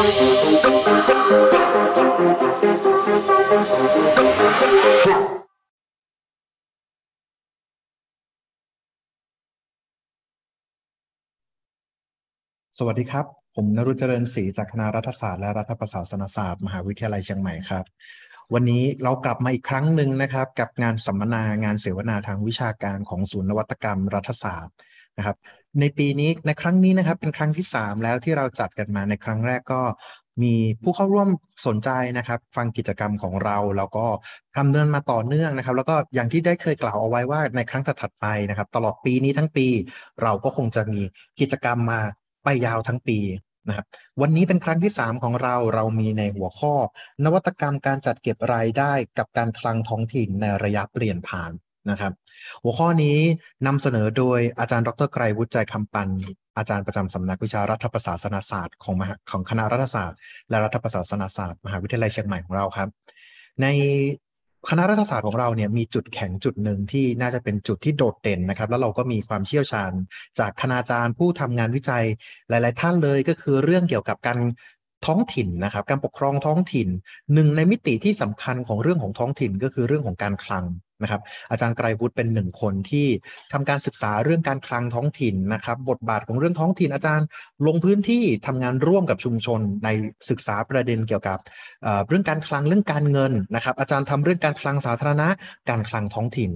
สวัสดีครับ ผมนรุจเจริญศรีจากคณะรัฐศาสตร์และรัฐประศาสนศาสตร์ มหาวิทยาลัยเชียงใหม่ครับ วันนี้เรากลับมาอีกครั้งหนึ่งนะครับ กับงานสัมมนางานเสวนาทางวิชาการของศูนย์นวัตกรรมรัฐศาสตร์นะครับ ในปีนี้ในครั้งนี้นะครับ เป็นครั้งที่ 3 แล้วที่เราจัดกันมาในครั้งแรกก็มีผู้เข้าร่วมสนใจนะครับ ฟังกิจกรรมของเราแล้วก็ดำเนินมาต่อเนื่องนะครับ แล้วก็อย่างที่ได้เคยกล่าวเอาไว้ว่าในครั้งถัดไปนะครับ ตลอดปีนี้ทั้งปี เราก็คงจะมีกิจกรรมมาไปยาวทั้งปีนะครับวันนี้เป็นครั้งที่ 3 ของเราเรามีในหัวข้อ นวัตกรรมการจัดเก็บรายได้กับการคลังท้องถิ่นในระยะเปลี่ยนผ่าน นะครับ หัวข้อนี้นำเสนอโดยอาจารย์ดรไกรวุฒิใจคำปัน อาจารย์ประจำสำนักวิชารัฐประศาสนศาสตร์ของมหาของคณะรัฐศาสตร์ และรัฐประศาสนศาสตร์มหาวิทยาลัยเชียงใหม่ของเราครับ ในคณะรัฐศาสตร์ของเราเนี่ยมีจุดแข็งจุดหนึ่งที่น่าจะเป็นจุดที่โดดเด่นนะครับ แล้วเราก็มีความเชี่ยวชาญ จากคณาจารย์ผู้ทำงานวิจัยหลาย ๆ ท่านเลยก็คือเรื่องเกี่ยวกับการท้องถิ่นนะครับ การปกครองท้องถิ่นหนึ่งในมิติที่สำคัญของเรื่องของท้องถิ่นก็คือเรื่องของการคลัง นะครับอาจารย์ไกรวุฒิเป็นหนึ่งคนที่ทำการศึกษาเรื่องการคลังท้องถิ่นนะครับ บทบาทของเรื่องท้องถิ่นอาจารย์ลงพื้นที่ทำงานร่วมกับชุมชนในศึกษาประเด็นเกี่ยวกับเรื่องการคลังเรื่องการเงินนะครับ อาจารย์ทำเรื่องการคลังสาธารณะ การคลังท้องถิ่น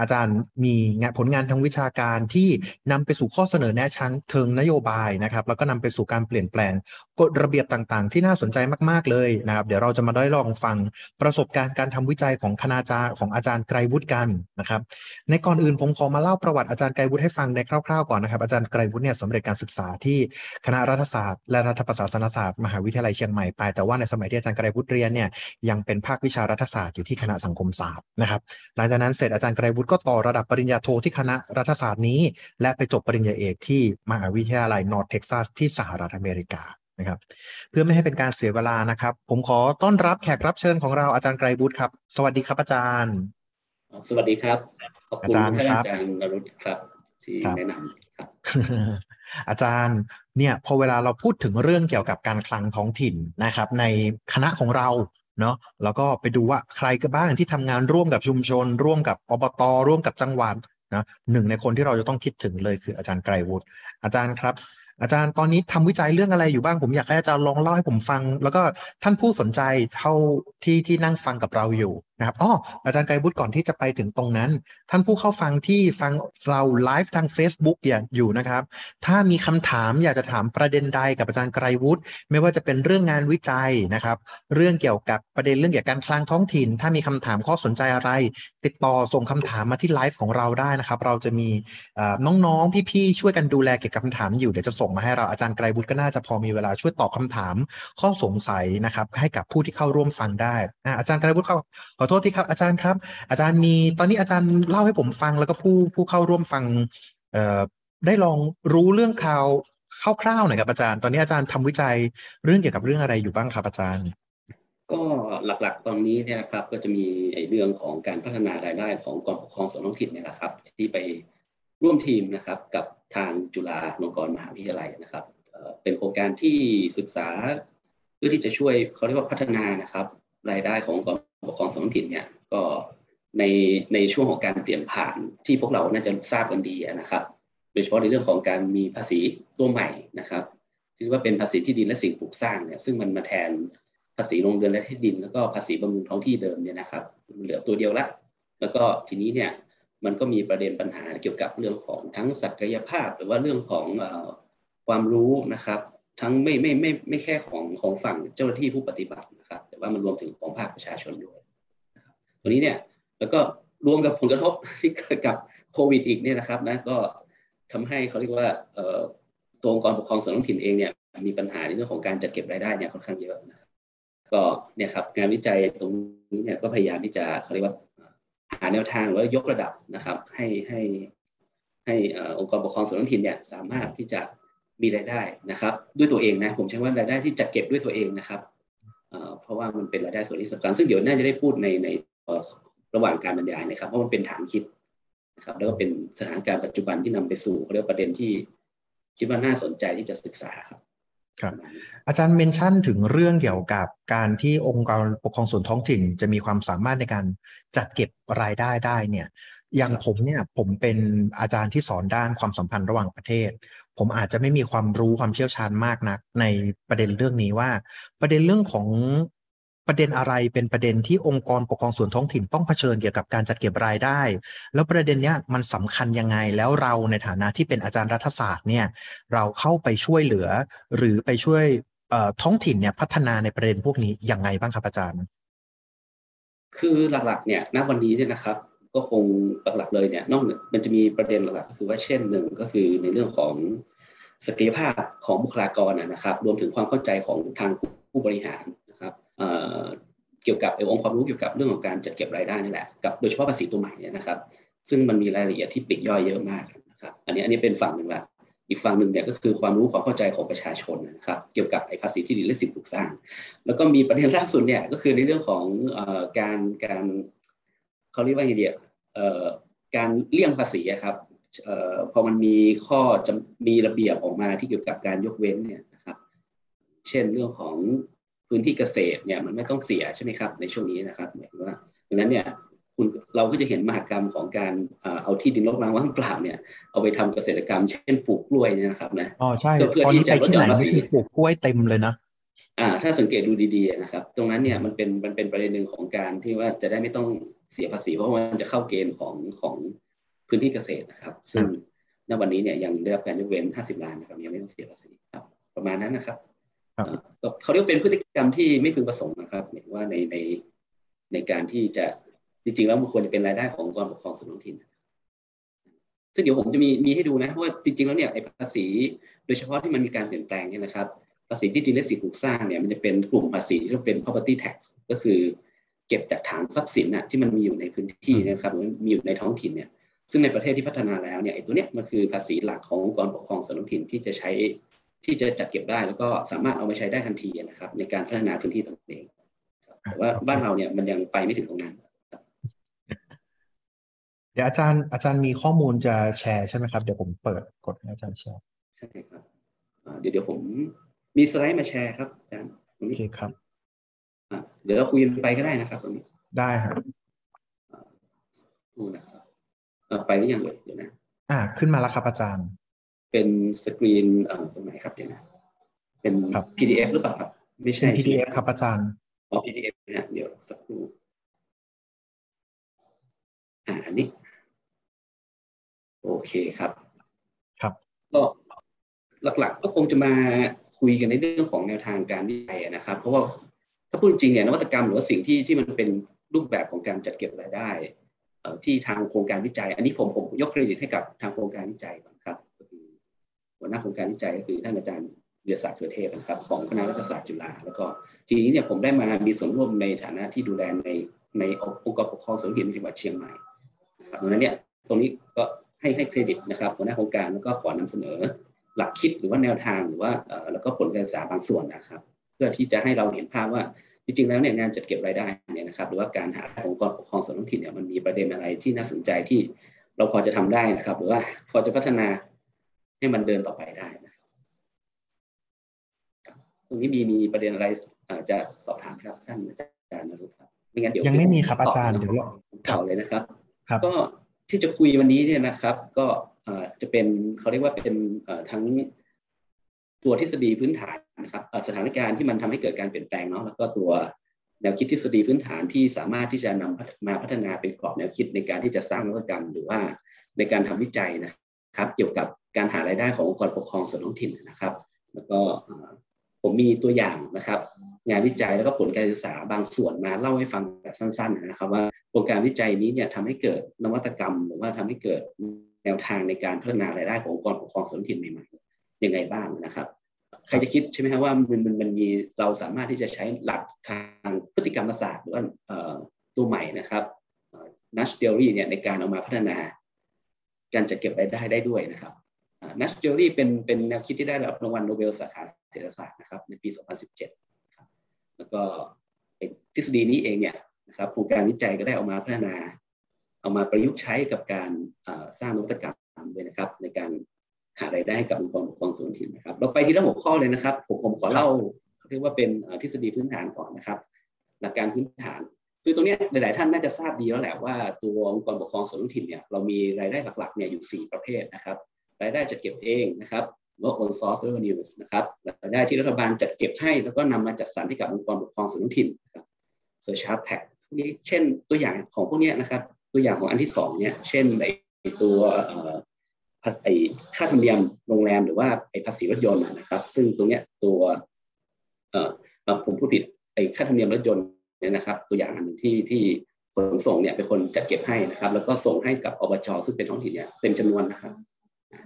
อาจารย์มีงานผลงานทางวิชาการที่นำไปสู่ข้อเสนอแนะชั้นเทิงนโยบายนะครับ แล้วก็นำไปสู่การเปลี่ยนแปลงกฎระเบียบต่างๆ ที่น่าสนใจมากๆเลยนะครับ เดี๋ยวเราจะมาได้ลองฟังประสบการณ์การทำวิจัยของคณาจารย์ของอาจารย์ไกรวุฒิกันนะครับ ในก่อนอื่นผมขอมาเล่าประวัติอาจารย์ไกรวุฒิให้ฟังในคร่าวๆก่อนนะครับ อาจารย์ไกรวุฒิเนี่ยสำเร็จการศึกษาที่คณะรัฐศาสตร์ และรัฐประศาสนศาสตร์มหาวิทยาลัยเชียงใหม่ไปแต่ว่าในสมัยที่อาจารย์ไกรวุฒิเรียนเนี่ยยังเป็นภาควิชารัฐศาสตร์อยู่ที่คณะสังคมศาสตร์นะครับ หลังจากนั้นเสร็จอาจารย์ไกรวุฒิก็ต่อระดับปริญญาโทที่คณะรัฐศาสตร์นี้ และไปจบปริญญาเอกที่มหาวิทยาลัยนอร์ทเท็กซัสที่สหรัฐอเมริกานะครับ เพื่อไม่ให้เป็นการเสียเวลานะครับ ผมขอต้อนรับแขกรับเชิญของเราอาจารย์ไกรบุตรครับ สวัสดีครับอาจารย์ สวัสดีครับขอบคุณท่านอาจารย์นรุตครับที่แนะนำครับอาจารย์เนี่ยพอเวลาเราพูดถึงเรื่องเกี่ยวกับการคลังท้องถิ่นนะครับ ในคณะของเรา เนาะแล้วก็ไปดูว่าใครก็บ้างที่ทำงานร่วมกับชุมชน ร่วมกับอบตร่วมกับจังหวัดนะหนึ่งในคนที่เราจะต้องคิดถึงเลยคืออาจารย์ไกรวุฒิอาจารย์ครับอาจารย์ตอนนี้ทำวิจัยเรื่องอะไรอยู่บ้างผมอยากให้อาจารย์ลองเล่าให้ผมฟัง แล้วก็ท่านผู้สนใจเท่าที่ที่นั่งฟังกับเราอยู่ นะครับอ๋ออาจารย์ไกรบุตรก่อนที่จะไปถึงตรงนั้น ท่านผู้เข้าฟังที่ฟังเราไลฟ์ทาง Facebook อยู่นะครับ ถ้ามีคำถามอยากจะถามประเด็นใดกับอาจารย์ไกรวุฒิไม่ว่าจะเป็นเรื่องงานวิจัยนะครับ เรื่องเกี่ยวกับประเด็นเรื่องเกี่ยวกับการคลังท้องถิ่น ถ้ามีคำถามข้อสนใจอะไร ติดต่อส่งคำถามมาที่ไลฟ์ของเราได้นะครับ เราจะมีน้องๆพี่ๆช่วยกันดูแลเกี่ยวกับคำถามอยู่เดี๋ยวจะส่งมาให้เราอาจารย์ไกรบุตรก็น่าจะพอมีเวลาช่วยตอบคำถามข้อสงสัยนะครับ ให้กับผู้ที่เข้าร่วมฟังได้อาจารย์ไกรบุตรขอโททษที่ครับอาจารย์ครับ อาจารย์มีตอนนี้อาจารย์เล่าให้ผมฟังแล้วก็ผู้ผู้เข้าร่วมฟังเอ่อได้ลองรู้เรื่องข่าวคร่าวๆหน่อยครับอาจารย์ ตอนนี้อาจารย์ทำวิจัยเรื่องเกี่ยวกับเรื่องอะไรอยู่บ้างครับอาจารย์ ก็หลักๆตอนนี้เนี่ยนะครับ ก็จะมีเรื่องของการพัฒนารายได้ของกองปกครองส่วนท้องถิ่นเนี่ยนะครับ ที่ไปร่วมทีมนะครับกับทางจุฬาลงกรณ์มหาวิทยาลัยนะครับเป็นโครงการที่ศึกษาเพื่อที่จะช่วยเขาเรียกว่าพัฒนานะครับ รายได้ของกอง ปกครองส่วนท้องถิ่นเนี่ยก็ในในช่วงของการเปลี่ยนผ่านที่พวกเราน่าจะทราบกันดีนะครับ โดยเฉพาะในเรื่องของการมีภาษีตัวใหม่นะครับที่ว่าเป็นภาษีที่ดินและสิ่งปลูกสร้างเนี่ยซึ่งมันมาแทนภาษีโรงเรือนและที่ดิน แล้วก็ภาษีบำรุงท้องที่เดิมเนี่ยนะครับเหลือตัวเดียวละ แล้วก็ทีนี้เนี่ยมันก็มีประเด็นปัญหาเกี่ยวกับเรื่องของทั้งศักยภาพ หรือว่าเรื่องของความรู้นะครับ ทั้งไม่ไม่ไม่ไม่แค่ของของฝั่งเจ้าหน้าที่ผู้ปฏิบัตินะครับ แต่ว่ามันรวมถึงของภาคประชาชนด้วยตัวนี้เนี่ยแล้วก็รวมกับผลกระทบที่เกิดกับโควิดอีกเนี่ยนะครับนะก็ทำให้เขาเรียกว่าตัวองค์กรปกครองส่วนท้องถิ่นเองเนี่ยมีปัญหาในเรื่องของการจัดเก็บรายได้เนี่ยค่อนข้างเยอะนะครับก็เนี่ยครับงานวิจัยตรงนี้เนี่ยก็พยายามที่จะเขาเรียกว่าหาแนวทางหรือยกระดับนะครับ ให้ให้ให้องค์กรปกครองส่วนท้องถิ่นเนี่ยสามารถที่จะ มีรายได้นะครับด้วยตัวเองนะผมใช้ว่ารายได้ที่จัดเก็บด้วยตัวเองนะครับเพราะว่ามันเป็นรายได้ส่วนที่สำคัญซึ่งเดี๋ยวน่าจะได้พูดในในระหว่างการบรรยายนะครับเพราะมันเป็นฐานคิดนะครับแล้วก็เป็นสถานการณ์ปัจจุบันที่นำไปสู่เรียกประเด็นที่คิดว่าน่าสนใจที่จะศึกษาครับครับอาจารย์เมนชั่นถึงเรื่องเกี่ยวกับการที่องค์กรปกครองส่วนท้องถิ่น จะมีความสามารถในการจัดเก็บรายได้ได้เนี่ยอย่างผมเนี่ยผมเป็นอาจารย์ที่สอนด้านความสัมพันธ์ระหว่างประเทศ ผมอาจจะไม่มีความรู้ความเชี่ยวชาญมากนัก ในประเด็นเรื่องนี้ว่า ประเด็นเรื่องของประเด็นอะไรเป็นประเด็นที่องค์กรปกครองส่วนท้องถิ่นต้องเผชิญเกี่ยวกับการจัดเก็บรายได้ แล้วประเด็นเนี้ยมันสำคัญยังไงแล้วเราในฐานะที่เป็นอาจารย์รัฐศาสตร์เนี่ยเราเข้าไปช่วยเหลือ หรือไปช่วยท้องถิ่นเนี่ยพัฒนาในประเด็นพวกนี้ยังไงบ้างครับอาจารย์ คือหลักๆเนี่ยณวันนี้เนี่ยนะครับ ก็คงหลักๆเลยเนี่ยนอกมันจะมีประเด็นหลักๆก็คือว่าเช่นหนึ่งก็คือในเรื่องของศักยภาพของบุคลากรนะครับ รวมถึงความเข้าใจของทางผู้บริหารนะครับเกี่ยวกับองค์ความรู้เกี่ยวกับเรื่องของการจัดเก็บรายได้นี่แหละกับโดยเฉพาะภาษีตัวใหม่เนี่ยนะครับ ซึ่งมันมีรายละเอียดที่ปลีกย่อยเยอะมากนะครับอันนี้อันนี้เป็นฝั่งหนึ่งละอีกฝั่งหนึ่งเนี่ยก็คือความรู้ความเข้าใจของประชาชนนะครับ เกี่ยวกับไอ้ภาษีที่ดินและสิทธิปลูกสร้าง แล้วก็มีประเด็นล่าสุดเนี่ยก็คือในเรื่องของการการ เขาเรียกว่าไงเดียการเลี่ยงภาษีครับพอมันมีข้อจะมีระเบียบออกมาที่เกี่ยวกับการยกเว้นเนี่ยนะครับ เช่นเรื่องของพื้นที่เกษตรเนี่ยมันไม่ต้องเสียใช่ไหมครับ ในช่วงนี้นะครับหมายถึงว่าดังนั้นเนี่ยคุณเราก็จะเห็นมหกรรมของการเอาที่ดินรกร้างว่างเปล่าเนี่ยเอาไปทำเกษตรกรรม เช่นปลูกกล้วยเนี่ยนะครับนะอ๋อใช่เพื่อที่จะลดหย่อนภาษีปลูกกล้วยเต็มเลยนะอ่าถ้าสังเกตดูดีๆนะครับ ตรงนั้นเนี่ยมันเป็นมันเป็นประเด็นหนึ่งของการที่ว่าจะได้ไม่ต้อง เสียภาษี เพราะว่ามันจะเข้าเกณฑ์ของของพื้นที่เกษตรนะครับ ซึ่งณวันนี้เนี่ยยังได้รับการยกเว้น 50 ล้านนะครับยังไม่ต้องเสียภาษีครับประมาณนั้นนะครับเขาเรียกเป็นพฤติกรรมที่ไม่พึงประสงค์นะครับหมายว่าในในในการที่จะจริงๆแล้วมันควรจะเป็นรายได้ขององค์กรปกครองส่วนท้องถิ่น ซึ่งเดี๋ยวผมจะมีมีให้ดูนะเพราะว่าจริงๆแล้วเนี่ยไอ้ภาษี โดยเฉพาะที่มันมีการเปลี่ยนแปลงเนี่ยนะครับภาษีที่ดินและสิ่งปลูกสร้างเนี่ยมันจะเป็นกลุ่มภาษีที่เป็น property tax ก็คือ เก็บจากฐานทรัพย์สินน่ะที่มันมีอยู่ในพื้นที่นะครับมีอยู่ในท้องถิ่นเนี่ยซึ่งในประเทศที่พัฒนาแล้วเนี่ยไอ้ตัวเนี้ยมันคือภาษีหลักขององค์กรปกครองส่วนท้องถิ่นที่จะใช้ที่จะจัดเก็บได้แล้วก็สามารถเอามาใช้ได้ทันทีนะครับ ในการพัฒนาพื้นที่ตรงเองแต่ว่าบ้านเราเนี่ยมันยังไปไม่ถึงตรงนั้นเดี๋ยวอาจารย์อาจารย์มีข้อมูลจะแชร์ใช่ไหมครับ เดี๋ยวผมเปิดกดให้อาจารย์แชร์ใช่ครับเดี๋ยวเดี๋ยวผมมีสไลด์มาแชร์ครับอาจารย์โอเคครับ เดี๋ยวเราคุยไปก็ได้นะครับตรงนี้ ได้ครับดูนะครับไปหรือยังเลยเดี๋ยวนะ อ่า ขึ้นมาแล้วครับอาจารย์ เป็นสกรีนเอ่อตรงไหนครับเดี๋ยวนะ เป็น PDF หรือเปล่าครับ ไม่ใช่ PDF ครับอาจารย์อ๋อ PDF นะเดี๋ยวสักครู่อ่าอันนี้ โอเคครับ ครับ ก็หลักๆก็คงจะมาคุยกันในเรื่องของแนวทางการวิจัยนะครับ เพราะว่า ถ้าพูดจริงเนี่ยนวัตกรรมหรือว่าสิ่งที่ที่มันเป็นรูปแบบของการจัดเก็บรายได้ที่ทางโครงการวิจัย อันนี้ผมผมยกเครดิตให้กับทางโครงการวิจัยก่อนครับหัวหน้าโครงการวิจัยก็คือท่านอาจารย์เดียศาสตร์เทเทพนะครับของคณะรัฐศาสตร์จุฬาแล้วก็ทีนี้เนี่ยผมได้มามีส่วนร่วมในฐานะที่ดูแลในในองค์กรปกครองส่วนท้องถิ่นจังหวัดเชียงใหม่นะครับดังนั้นเนี่ยตรงนี้ก็ให้ให้เครดิตนะครับหัวหน้าโครงการแล้วก็ขอนำเสนอหลักคิดหรือว่าแนวทางหรือว่าแล้วก็ผลการศึกษาบางส่วนนะครับ พื่อที่จะให้เราเห็นภาพว่าจริงๆแล้วเนี่ยงานจัดเก็บรายได้เนี่ยนะครับหรือว่าการหาองค์กรปกครองส่วนท้องถิ่นเนี่ยมันมีประเด็นอะไรที่น่าสนใจที่เราพอจะทำได้นะครับ หรือว่าพอจะพัฒนาให้มันเดินต่อไปได้นะครับตรงนี้มีมีประเด็นอะไรจะสอบถามครับท่านอาจารย์นรุครับไม่งั้นเดี๋ยวยังไม่มีครับอาจารย์เดี๋ยวเก่าเลยนะครับก็ที่จะคุยวันนี้เนี่ยนะครับ ก็จะเป็นเขาเรียกว่าเป็นทั้งตัวทฤษฎีพื้นฐาน นะครับสถานการณ์ที่มันทำให้เกิดการเปลี่ยนแปลงเนาะแล้วก็ตัวแนวคิดทฤษฎีพื้นฐานที่สามารถที่จะนำมาพัฒนาเป็นกรอบแนวคิดในการที่จะสร้างนวัตกรรม หรือว่าในการทำวิจัยนะครับ เกี่ยวกับการหารายได้ขององค์กรปกครองส่วนท้องถิ่นนะครับ แล้วก็ผมมีตัวอย่างนะครับ งานวิจัยแล้วก็ผลการศึกษาบางส่วนมาเล่าให้ฟังแบบสั้น ๆ นะครับ ว่าโครงการวิจัยนี้เนี่ยทำให้เกิดนวัตกรรม หรือว่าทำให้เกิดแนวทางในการพัฒนารายได้ขององค์กรปกครองส่วนท้องถิ่นใหม่ๆยังไงบ้างนะครับ ใครจะคิดใช่ไหมครับว่ามันมันมันมีเราสามารถที่จะใช้หลักทางพฤติกรรมศาสตร์หรือว่าตัวใหม่นะครับนัชเดลลี่เนี่ยในการเอามาพัฒนาการจัดเก็บรายได้ได้ด้วยนะครับนัชเดลลี่เป็นเป็นแนวคิดที่ได้รับรางวัลโนเบลสาขาเศรษฐศาสตร์นะครับในปี 2017 แล้วก็ทฤษฎีนี้เองเนี่ยนะครับโครงการวิจัยก็ได้เอามาพัฒนา เอามาประยุกต์ใช้กับการสร้างนวัตกรรมด้วยนะครับ ในการ หารายได้ให้กับองค์กรปกครองส่วนท้องถิ่นนะครับ เราไปทีละหัวข้อเลยนะครับ ผมผมขอเล่าเรียกว่าเป็นทฤษฎีพื้นฐานก่อนนะครับ หลักการพื้นฐาน คือตรงนี้หลาย ๆ ท่านน่าจะทราบดีแล้วแหละว่าตัวองค์กรปกครองส่วนท้องถิ่นเนี่ยเรามีรายได้หลัก ๆ เนี่ยอยู่ 4 ประเภทนะครับ รายได้จัดเก็บเองนะครับหรือ own source revenues นะครับรายได้ที่รัฐบาลจัดเก็บให้แล้วก็นำมาจัดสรรให้กับองค์กรปกครองส่วนท้องถิ่นนะครับ surcharge tax พวกนี้เช่นตัวอย่างของพวกนี้นะครับ ตัวอย่างของอันที่สองเนี่ยเช่นในตัว ไอ้ค่าธรรมเนียมโรงแรมหรือว่าไอ้ภาษีรถยนต์นะครับ ซึ่งตรงเนี้ยตัวเอ่อผมพูดผิดไอ้ค่าธรรมเนียมรถยนต์เนี่ยนะครับ ตัวอย่างอันหนึ่งที่ที่ขนส่งเนี่ยเป็นคนจัดเก็บให้นะครับ แล้วก็ส่งให้กับอบจซึ่งเป็นท้องถิ่นเนี่ยเต็มจำนวนนะครับ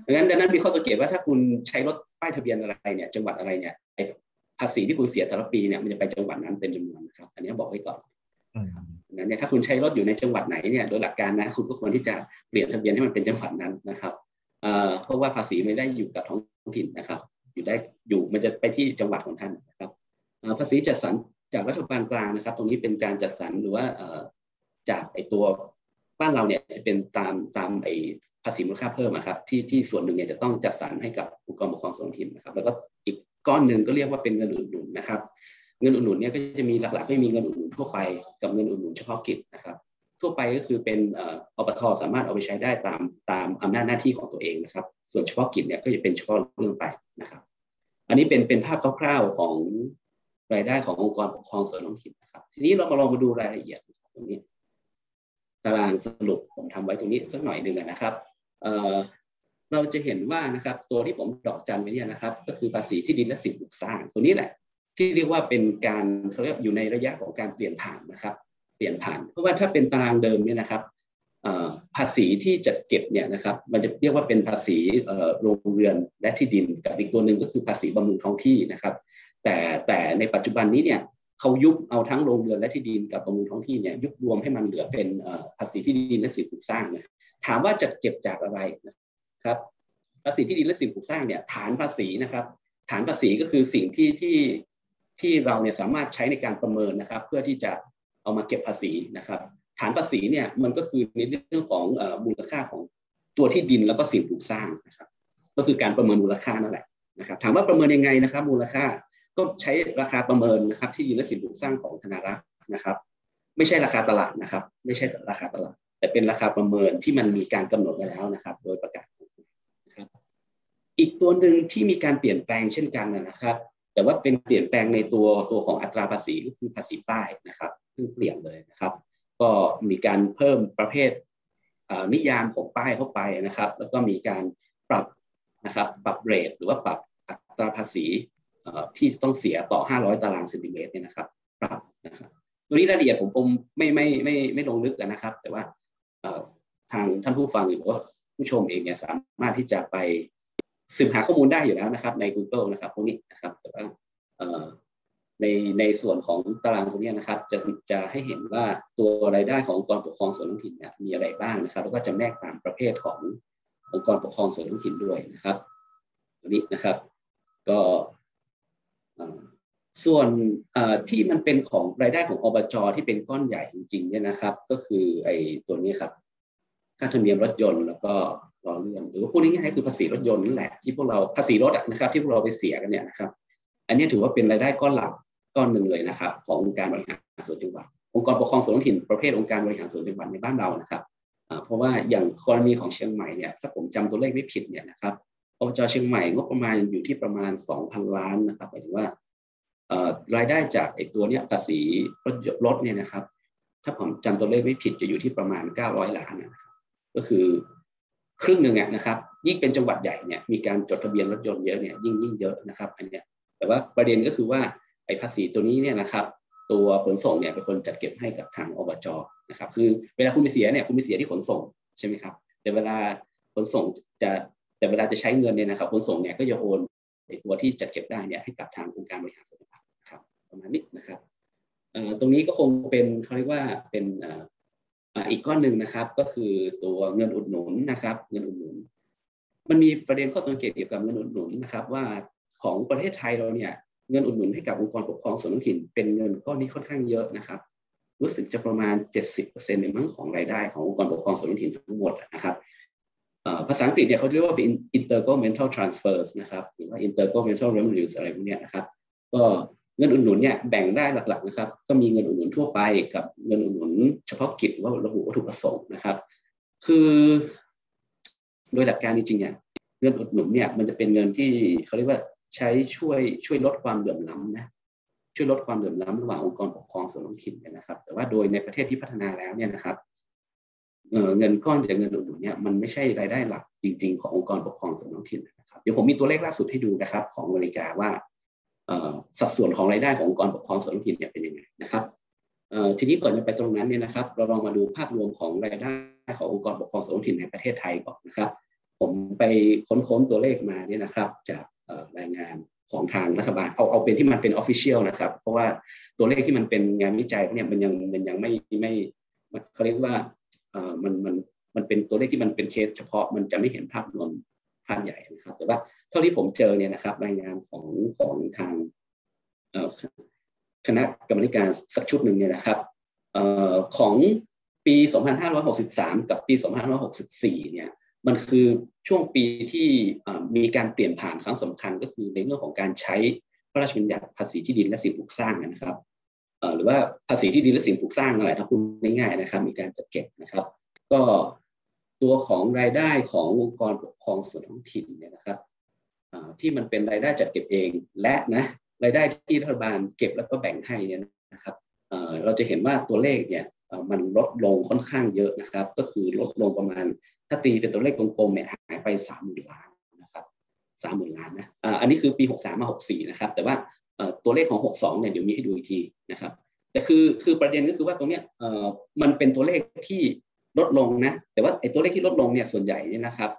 ดังนั้นดังนั้นมีข้อสังเกตว่าถ้าคุณใช้รถป้ายทะเบียนอะไรเนี่ยจังหวัดอะไรเนี่ยไอ้ภาษีที่คุณเสียแต่ละปีเนี่ยมันจะไปจังหวัดนั้นเต็มจำนวนนะครับอันนี้บอกไว้ก่อนนั้นเนี่ยถ้าคุณใช้รถอยู่ในจังหวัดไหนเนี่ยโดยหลักการนะคุณก็ควรที่จะเปลี่ยนทะเบียนให้มันเป็นจังหวัดนั้นนะครับ เพราะว่าภาษีไม่ได้อยู่กับท้องถิ่นนะครับ อยู่ได้อยู่มันจะไปที่จังหวัดของท่านนะครับภาษีจัดสรรจากรัฐบาลกลางนะครับ ตรงนี้เป็นการจัดสรรหรือว่าจากไอตัวบ้านเราเนี่ยจะเป็นตามตามไอภาษีมูลค่าเพิ่มนะครับที่ที่ส่วนหนึ่งเนี่ยจะต้องจัดสรรให้กับองค์กรปกครองส่วนท้องถิ่นนะครับ แล้วก็อีกก้อนหนึ่งก็เรียกว่าเป็นเงินอุดหนุนนะครับ เงินอุดหนุนเนี่ยก็จะมีหลักๆไม่มีเงินอุดหนุนทั่วไปกับเงินอุดหนุนเฉพาะกิจนะครับ ทั่วไปก็คือเป็นอบทสามารถเอาไปใช้ได้ตามตามอำนาจหน้าที่ของตัวเองนะครับ ส่วนเฉพาะกิจเนี่ยก็จะเป็นเฉพาะเรื่องไปนะครับ อันนี้เป็นเป็นภาพคร่าวๆของรายได้ขององค์กรปกครองส่วนท้องถิ่นนะครับ ทีนี้เรามาลองมาดูรายละเอียดตรงนี้ ตารางสรุปผมทำไว้ตรงนี้สักหน่อยหนึ่งนะครับเราจะเห็นว่านะครับตัวที่ผมดอกจันไว้เนี่ยนะครับ ก็คือภาษีที่ดินและสิ่งปลูกสร้างตัวนี้แหละ ที่เรียกว่าเป็นการเขาเรียกอยู่ในระยะของการเปลี่ยนผ่านนะครับ เปลี่ยนผ่าน เพราะว่าถ้าเป็นตารางเดิมเนี่ยนะครับภาษีที่จะเก็บเนี่ยนะครับมันจะเรียกว่าเป็นภาษีโรงเรือนและที่ดินกับอีกตัวหนึ่งก็คือภาษีบำรุงท้องที่นะครับ แต่แต่ในปัจจุบันนี้เนี่ยเขายุบเอาทั้งโรงเรือนและที่ดินกับบำรุงท้องที่เนี่ยยุบรวมให้มันเหลือเป็นภาษีที่ดินและสิ่งปลูกสร้างนะถามว่าจะเก็บจากอะไรนะครับภาษีที่ดินและสิ่งปลูกสร้างเนี่ยฐานภาษีนะครับ ฐานภาษีก็คือสิ่งที่ที่ที่เราเนี่ยสามารถใช้ในการประเมินนะครับ เพื่อที่จะ เอามาเก็บภาษีนะครับ ฐานภาษีเนี่ยมันก็คือในเรื่องของมูลค่าของตัวที่ดินแล้วก็สิ่งปลูกสร้างนะครับ ก็คือการประเมินมูลค่านั่นแหละนะครับ ถามว่าประเมินยังไงนะครับ มูลค่าก็ใช้ราคาประเมินนะครับ ที่ดินและสิ่งปลูกสร้างของธนารักษ์นะครับ ไม่ใช่ราคาตลาดนะครับ ไม่ใช่ราคาตลาด แต่เป็นราคาประเมินที่มันมีการกำหนดไว้แล้วนะครับ โดยประกาศนะครับ อีกตัวหนึ่งที่มีการเปลี่ยนแปลงเช่นกันนะครับ แต่ว่าเป็นเปลี่ยนแปลงในตัวตัวของอัตราภาษีก็คือภาษีป้ายนะครับซึ่งเปลี่ยนเลยนะครับ ก็มีการเพิ่มประเภทนิยามของป้ายเข้าไปนะครับ แล้วก็มีการปรับนะครับปรับเรทหรือว่าปรับอัตราภาษีที่ต้องเสียต่อ 500 ตารางเซนติเมตรเนี่ยนะครับปรับนะครับตัวนี้รายละเอียดผมคงไม่ไม่ไม่ไม่ลงลึกนะครับ แต่ว่าทางท่านผู้ฟังหรือว่าผู้ชมเองเนี่ยสามารถที่จะไป สืบหาข้อมูลได้อยู่แล้วนะครับ ใน Google นะครับพวกนี้นะครับแต่ว่าในในส่วนของตารางตรงนี้นะครับ จะจะให้เห็นว่าตัวรายได้ขององค์กรปกครองส่วนท้องถิ่นเนี่ยมีอะไรบ้างนะครับ แล้วก็จะแนกตามประเภทขององค์กรปกครองส่วนท้องถิ่นด้วยนะครับตัวนี้นะครับ ก็ส่วนที่มันเป็นของรายได้ของอบจที่เป็นก้อนใหญ่จริงๆเนี่ยนะครับ ก็คือไอ้ตัวนี้ครับค่าธรรมเนียมรถยนต์แล้วก็ รอเลื่อนหรือว่าพูดง่ายๆคือภาษีรถยนต์นั่นแหละที่พวกเราภาษีรถนะครับ ที่พวกเราไปเสียกันเนี่ยนะครับ อันนี้ถือว่าเป็นรายได้ก้อนหลักก้อนหนึ่งเลยนะครับ ขององค์การบริหารส่วนจังหวัดองค์กรปกครองส่วนท้องถิ่นประเภทองค์การบริหารส่วนจังหวัดในบ้านเรานะครับเพราะว่าอย่างกรณีของเชียงใหม่เนี่ยถ้าผมจำตัวเลขไม่ผิดเนี่ยนะครับอบจเชียงใหม่งบประมาณอยู่ที่ประมาณ 2,000 ล้านนะครับหมายถึงว่ารายได้จากไอ้ตัวเนี้ยภาษีรถรถเนี่ยนะครับ ถ้าผมจำตัวเลขไม่ผิดจะอยู่ที่ประมาณ 900 ล้านนะครับก็คือ ครึ่งหนึ่งอะนะครับยิ่งเป็นจังหวัดใหญ่เนี่ยมีการจดทะเบียนรถยนต์เยอะเนี่ยยิ่งยิ่งเยอะนะครับอันเนี้ยแต่ว่าประเด็นก็คือว่าไอ้ภาษีตัวนี้เนี่ยนะครับตัวขนส่งเนี่ยเป็นคนจัดเก็บให้กับทางอบจนะครับคือเวลาคุณไปเสียเนี่ยคุณไปเสียที่ขนส่งใช่ไหมครับแต่เวลาขนส่งจะแต่เวลาจะใช้เงินเนี่ยนะครับขนส่งเนี่ยก็จะโอนไอ้ตัวที่จัดเก็บได้เนี่ยให้กับทางองค์การบริหารส่วนจังครับประมาณนี้นะครับตรงนี้ก็คงเป็นเขาเรียกว่าเป็น อีกก้อนหนึ่งนะครับก็คือตัวเงินอุดหนุนนะครับ เงินอุดหนุน มันมีประเด็นข้อสังเกตเกี่ยวกับเงินอุดหนุนนะครับ ว่าของประเทศไทยเราเนี่ยเงินอุดหนุนให้กับองค์กรปกครองส่วนท้องถิ่นเป็นเงินก้อนนี้ค่อนข้างเยอะนะครับ รู้สึกจะประมาณ 70%ในมั้งของรายได้ขององค์กรปกครองส่วนท้องถิ่นทั้งหมดนะครับภาษาอังกฤษเนี่ยเขาเรียกว่าเป็น intergovernmental transfers นะครับหรือว่า intergovernmental revenues อะไรพวกนี้นะครับ ก็ เงินอุดหนุนเนี่ยแบ่งได้หลักๆนะครับ ก็มีเงินอุดหนุนทั่วไปกับเงินอุดหนุนเฉพาะกิจว่าระบุวัตถุประสงค์นะครับ คือโดยหลักการจริงๆเนี่ยเงินอุดหนุนเนี่ยมันจะเป็นเงินที่เขาเรียกว่าใช้ช่วยช่วยลดความเหลื่อมล้ำนะช่วยลดความเหลื่อมล้ำระหว่างองค์กรปกครองส่วนท้องถิ่นนะครับ แต่ว่าโดยในประเทศที่พัฒนาแล้วเนี่ยนะครับเงินก้อนจากเงินอุดหนุนเนี่ยมันไม่ใช่รายได้หลักจริง ๆ ขององค์กรปกครองส่วนท้องถิ่นนะครับเดี๋ยวผมมีตัวเลขล่าสุดให้ดูนะครับ ของอเมริกาว่า สัดส่วนของรายได้ขององค์กรปกครองส่วนท้องถิ่นเนี่ยเป็นยังไงนะครับทีนี้ก่อนจะไปตรงนั้นเนี่ยนะครับเราลองมาดูภาพรวมของรายได้ขององค์กรปกครองส่วนท้องถิ่นในประเทศไทยก่อนนะครับ ผมไปค้นๆตัวเลขมาเนี่ยนะครับจากรายงานของทางรัฐบาลเอาเอาเป็นที่มันเป็น official นะครับ เพราะว่าตัวเลขที่มันเป็นงานวิจัยเนี่ยมันยังมันยังไม่ไม่เขาเรียกว่ามันมันมันเป็นตัวเลขที่มันเป็นเคสเฉพาะมันจะไม่เห็นภาพรวม ภาพใหญ่นะครับ แต่ว่าเท่าที่ผมเจอเนี่ยนะครับรายงานของของทางคณะกรรมการสักชุดหนึ่งเนี่ยนะครับอของปี 2563 กับปี 2564 เนี่ยมันคือช่วงปีที่มีการเปลี่ยนผ่านครั้งสำคัญก็คือในเรื่องของการใช้พระราชบัญญัติภาษีที่ดินและสิ่งปลูกสร้างนะครับหรือว่าภาษีที่ดินและสิ่งปลูกสร้างอะไรถ้าพูดง่ายๆนะครับ มีการจัดเก็บนะครับ ก็ ตัวของรายได้ขององค์กรปกครองส่วนท้องถิ่นเนี่ยนะครับที่มันเป็นรายได้จัดเก็บเองและนะรายได้ที่รัฐบาลเก็บแล้วก็แบ่งให้เนี่ยนะครับเราจะเห็นว่าตัวเลขเนี่ยมันลดลงค่อนข้างเยอะนะครับ ก็คือลดลงประมาณถ้าตีเป็นตัวเลขกลมๆเนี่ยหายไปสามหมื่นล้านนะครับสามหมื่นล้านนะอันนี้คือปีหกสามมาหกสี่นะครับ แต่ว่าตัวเลขของหกสองเนี่ยเดี๋ยวมีให้ดูอีกทีนะครับแต่คือคือประเด็นก็คือว่าตรงเนี้ยมันเป็นตัวเลขที่ ลดลงนะ แต่ว่าไอ้ตัวเลขที่ลดลงเนี่ยส่วนใหญ่เนี่ยนะครับ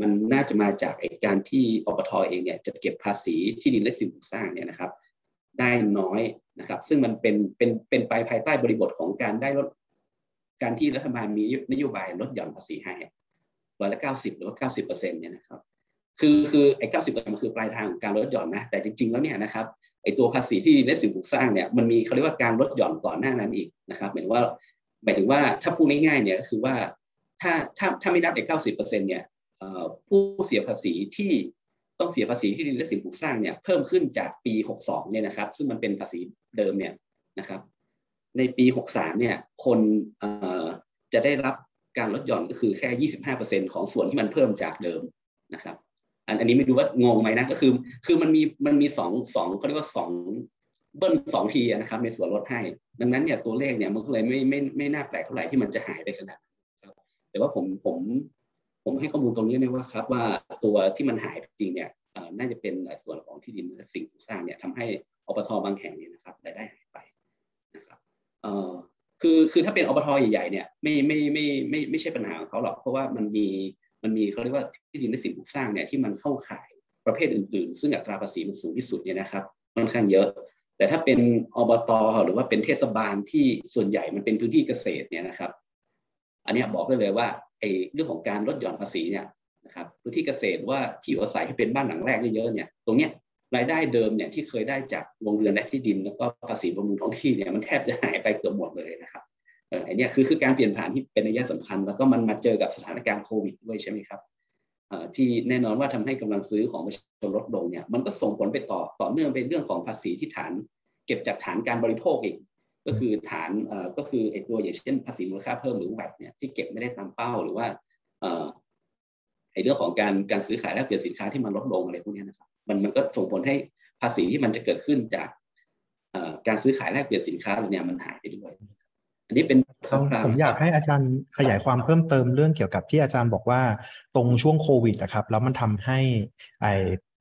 มันน่าจะมาจากไอ้การที่อปทอเองเนี่ยจะเก็บภาษีที่ดินและสิ่งปลูกสร้างเนี่ยนะครับ ได้น้อยนะครับ ซึ่งมันเป็นเป็นเป็นไปภายใต้บริบทของการได้ลดการที่รัฐบาลมีนโยบายลดหย่อนภาษีให้ร้อยละเก้าสิบหรือว่าเก้าสิบเปอร์เซ็นต์เนี่ยนะครับคือคือไอ้เก้าสิบเปอร์เซ็นต์มันคือปลายทางของการลดหย่อนนะแต่จริงๆแล้วเนี่ยนะครับไอ้ตัวภาษีที่ในและสิ่งปลูกสร้างเนี่ยมันมีเขาเรียกว่าการลดหย่อนก่อนหน้านั้นอีกนะครับหมายถึงว่า หมายถึงว่าถ้าพูดง่ายๆเนี่ยก็คือว่าถ้าถ้าถ้าไม่นับไอ้เก้าสิบเปอร์เซ็นต์เนี่ยผู้เสียภาษีที่ต้องเสียภาษีที่ดินและสิ่งปลูกสร้างเนี่ยเพิ่มขึ้นจากปี 62 เนี่ยนะครับ ซึ่งมันเป็นภาษีเดิมเนี่ยนะครับในปี 63 เนี่ยคนจะได้รับการลดหย่อนก็คือแค่ 25%ของส่วนที่มันเพิ่มจากเดิมนะครับ อันอันนี้ไม่รู้ว่างงไหมนะก็คือคือมันมีมันมีสองสองเขาเรียกว่าสอง เบิ้ลสองทีนะครับในส่วนลดให้ ดังนั้นเนี่ยตัวเลขเนี่ยมันก็เลยไม่ไม่ไม่น่าแปลกเท่าไหร่ที่มันจะหายไปขนาดครับ แต่ว่าผมผมผมให้ข้อมูลตรงนี้นี่ยว่าครับว่าตัวที่มันหายจริงเนี่ยน่าจะเป็นส่วนของที่ดินและสิ่งสร้างเนี่ยทำให้อปทบางแห่งเนี่ยนะครับรายได้หายไปนะครับเออคือคือถ้าเป็นอบทใหญ่ๆเนี่ยไม่ไม่ไม่ไม่ไม่ใช่ปัญหาของเขาหรอกเพราะว่ามันมีมันมีเขาเรียกว่าที่ดินและสิ่งปลูกสร้างเนี่ยที่มันเข้าข่ายประเภทอื่นๆ ซึ่งอัตราภาษีมันสูงที่สุดเนี่ยนะครับค่อนข้างเยอะ แต่ถ้าเป็นอบตหรือว่าเป็นเทศบาลที่ส่วนใหญ่มันเป็นพื้นที่เกษตรเนี่ยนะครับ อันนี้บอกได้เลยว่าไอ้เรื่องของการลดหย่อนภาษีเนี่ยนะครับพื้นที่เกษตรว่าที่อยู่อาศัยที่เป็นบ้านหลังแรกเยอะๆเนี่ยตรงเนี้ยรายได้เดิมเนี่ยที่เคยได้จากวงเรือนและที่ดินแล้วก็ภาษีบำรุงท้องที่เนี่ยมันแทบจะหายไปเกือบหมดเลยนะครับเออไอเนี้ยคือคือการเปลี่ยนผ่านที่เป็นนัยสำคัญ แล้วก็มันมาเจอกับสถานการณ์โควิดด้วยใช่ไหมครับ ที่แน่นอนว่าทำให้กำลังซื้อของประชาชนลดลงเนี่ยมันก็ส่งผลไปต่อต่อเนื่องเป็นเรื่องของภาษีที่ฐาน เก็บจากฐานการบริโภคอีก ก็คือฐานก็คือไอ้ตัวอย่างเช่น ภาษีมูลค่าเพิ่มหรือแวดเนี่ยที่เก็บไม่ได้ตามเป้าหรือว่าไอ้เรื่องของการการซื้อขายแลกเปลี่ยนสินค้าที่มันลดลงอะไรพวกนี้นะครับมันมันก็ส่งผลให้ภาษีที่มันจะเกิดขึ้นจากการซื้อขายแลกเปลี่ยนสินค้าเนี่ยมันหายไปด้วย อันนี้เป็นผมอยากให้อาจารย์ขยายความเพิ่มเติมเรื่องเกี่ยวกับที่อาจารย์บอกว่าตรงช่วงโควิดนะครับ แล้วมันทำให้ไอ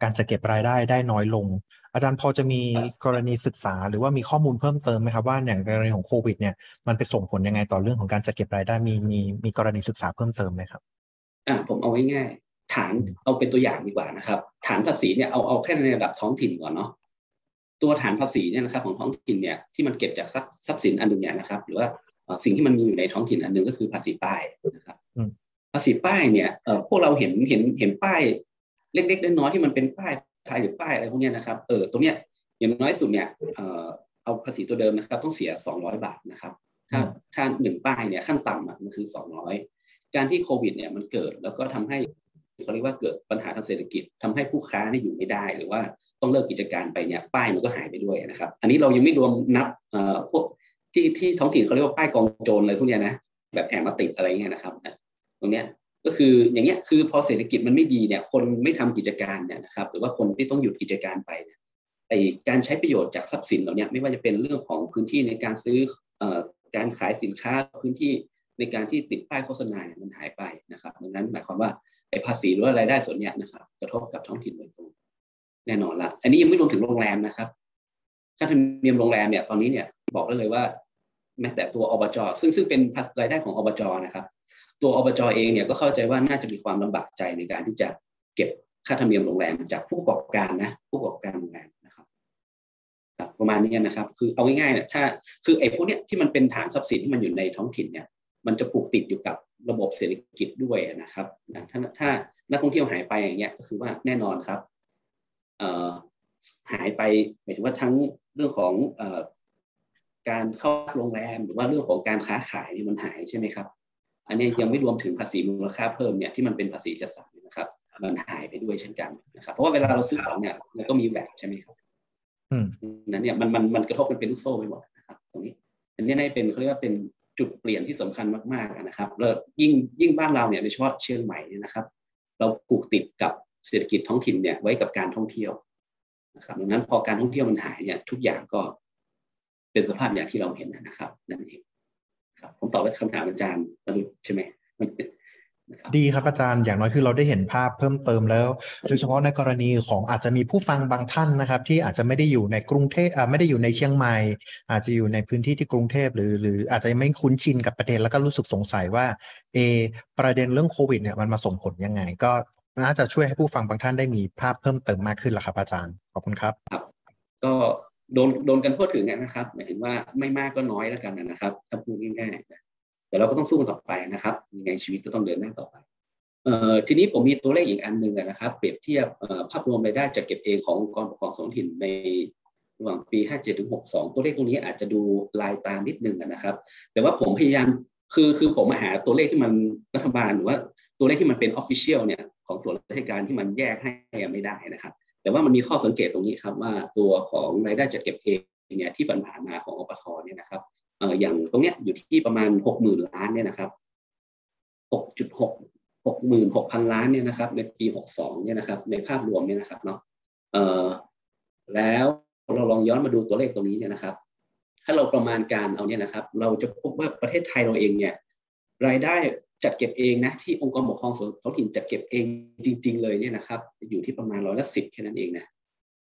การจะเก็บรายได้ได้น้อยลง อาจารย์พอจะมีกรณีศึกษา หรือว่ามีข้อมูลเพิ่มเติมไหมครับว่าอย่างกรณีของโควิดเนี่ยมันไปส่งผลยังไงต่อเรื่องของการจะเก็บรายได้มีมีมีกรณีศึกษาเพิ่มเติมไหมครับอ่าผมเอาง่ายๆฐานเอาเป็นตัวอย่างดีกว่านะครับ ฐานภาษีเนี่ยเอาเอาแค่ในระดับท้องถิ่นก่อนเนาะ ตัวฐานภาษีเนี่ยนะครับของท้องถิ่นเนี่ยที่มันเก็บจากทรัพย์สินอันหนึ่งเนี่ยนะครับ หรือว่าสิ่งที่มันมีอยู่ในท้องถิ่นอันหนึ่งก็คือภาษีป้ายนะครับภาษีป้ายเนี่ยพวกเราเห็นเห็นเห็นป้ายเล็กๆน้อยๆที่มันเป็นป้ายไทยหรือป้ายอะไรพวกนี้นะครับเออตรงเนี้ยอย่างน้อยสุดเนี่ยเอาภาษีตัวเดิมนะครับ ต้องเสีย 200 บาทนะครับ ถ้าถ้าหนึ่งป้ายเนี่ยขั้นต่ำมันคือ 200 การที่โควิดเนี่ยมันเกิดแล้วก็ทำให้เขาเรียกว่าเกิดปัญหาทางเศรษฐกิจทำให้ผู้ค้าเนี่ยอยู่ไม่ได้หรือว่า ต้องเลิกกิจการไปเนี่ยป้ายมันก็หายไปด้วยนะครับ อันนี้เรายังไม่รวมนับพวกที่ที่ท้องถิ่นเขาเรียกว่าป้ายกองโจรอะไรพวกนี้นะแบบแอบมาติดอะไรเงี้ยนะครับตรงเนี้ยก็คืออย่างเงี้ยคือพอเศรษฐกิจมันไม่ดีเนี่ยคนไม่ทำกิจการเนี่ยนะครับหรือว่าคนที่ต้องหยุดกิจการไปเนี่ยไอการใช้ประโยชน์จากทรัพย์สินเหล่านี้ไม่ว่าจะเป็นเรื่องของพื้นที่ในการซื้อการขายสินค้าพื้นที่ในการที่ติดป้ายโฆษณาเนี่ยมันหายไปนะครับดังนั้นหมายความว่าไอ้ภาษีหรือว่ารายได้ส่วนนี้นะครับกระทบกับท้องถิ่นโดยตรง แน่นอนละอันนี้ยังไม่รวมถึงโรงแรมนะครับค่าธรรมเนียมโรงแรมเนี่ยตอนนี้เนี่ยบอกได้เลยว่า แม้แต่ตัวอบจซึ่งซึ่งเป็นรายได้ของอบจนะครับ ตัวอบจเองเนี่ยก็เข้าใจว่าน่าจะมีความลำบากใจในการที่จะเก็บค่าธรรมเนียมโรงแรมจากผู้ประกอบการนะ ผู้ประกอบการโรงแรมนะครับประมาณนี้นะครับ คือเอาง่ายๆถ้าคือไอ้พวกเนี้ยที่มันเป็นฐานทรัพย์สินที่มันอยู่ในท้องถิ่นเนี่ย มันจะผูกติดอยู่กับระบบเศรษฐกิจด้วยนะครับถ้าถ้านักท่องเที่ยวหายไปอย่างเงี้ยก็คือว่าแน่นอนครับ หายไปหมายถึงว่าทั้งเรื่องของการเข้าโรงแรมหรือว่าเรื่องของการค้าขายนี่มันหายใช่ไหมครับ อันนี้ยังไม่รวมถึงภาษีมูลค่าเพิ่มเนี่ยที่มันเป็นภาษีจัดสรรนะครับ มันหายไปด้วยเช่นกันนะครับ เพราะว่าเวลาเราซื้อของเนี่ยมันก็มีแวดใช่ไหมครับนั้นเนี่ยมันมันมันกระทบกันเป็นลูกโซ่ไปหมดนะครับตรงนี้ อันนี้ในเป็นเขาเรียกว่าเป็นจุดเปลี่ยนที่สำคัญมากๆนะครับแล้วยิ่งยิ่งบ้านเราเนี่ยโดยเฉพาะเชียงใหม่เนี่ยนะครับ เราผูกติดกับ เศรษฐกิจท้องถิ่นเนี่ยไว้กับการท่องเที่ยวนะครับดังนั้นพอการท่องเที่ยวมันหายเนี่ยทุกอย่างก็เป็นสภาพอย่างที่เราเห็นนะครับนั่นเองครับผมตอบคำถามอาจารย์นรุใช่ไหมดีครับอาจารย์อย่างน้อยคือเราได้เห็นภาพเพิ่มเติมแล้วโดยเฉพาะในกรณีของอาจจะมีผู้ฟังบางท่านนะครับ ที่อาจจะไม่ได้อยู่ในกรุงเทพไม่ได้อยู่ในเชียงใหม่ อาจจะอยู่ในพื้นที่ที่กรุงเทพหรือหรืออาจจะไม่คุ้นชินกับประเด็นแล้วก็รู้สึกสงสัยว่าเอประเด็นเรื่องโควิดเนี่ยมันมาส่งผลยังไง ก็ น่าจะช่วยให้ผู้ฟังบางท่านได้มีภาพเพิ่มเติมมากขึ้นละครับอาจารย์ ขอบคุณครับครับ ก็โดนโดนกันทั่วถึงนะครับหมายถึงว่าไม่มากก็น้อยแล้วกันนะครับถ้าพูดง่ายๆแต่เราก็ต้องสู้ต่อไปนะครับยังไงชีวิตก็ต้องเดินหน้าต่อไปทีนี้ผมมีตัวเลขอีกอันหนึ่งนะครับ เปรียบเทียบภาพรวมรายได้จัดเก็บเองขององค์กรปกครองส่วนถิ่นในระหว่างปี 57ถึง62 ตัวเลขตรงนี้อาจจะดูลายตานิดนึงนะครับ แต่ว่าผมพยายามคือคือผมมาหาตัวเลขที่มันรัฐบาลหรือว่าตัวเลขที่มันเป็นออฟฟิเชียลเนี่ย ของส่วนราชการที่มันแยกให้ไม่ได้นะครับ แต่ว่ามันมีข้อสังเกตตรงนี้ครับว่าตัวของรายได้จัดเก็บเองเนี่ยที่ผ่านมาของอปทเนี่ยนะครับเอ่ออย่างตรงเนี้ยอยู่ที่ประมาณ60,000ล้านเนี่ยนะครับ6.6หกหมื่นหกพันล้านเนี่ยนะครับ ในปีหกสองเนี่ยนะครับ ในภาพรวมเนี่ยนะครับเนาะเอ่อแล้วเราลองย้อนมาดูตัวเลขตรงนี้เนี่ยนะครับ ถ้าเราประมาณการเอาเนี่ยนะครับ เราจะพบว่าประเทศไทยเราเองเนี่ยรายได้ จัดเก็บเองนะที่องค์กรปกครองส่วนท้องถิ่นจัดเก็บเองจริง ๆ เลยเนี่ยนะครับ อยู่ที่ประมาณร้อยละสิบแค่นั้นเองนะ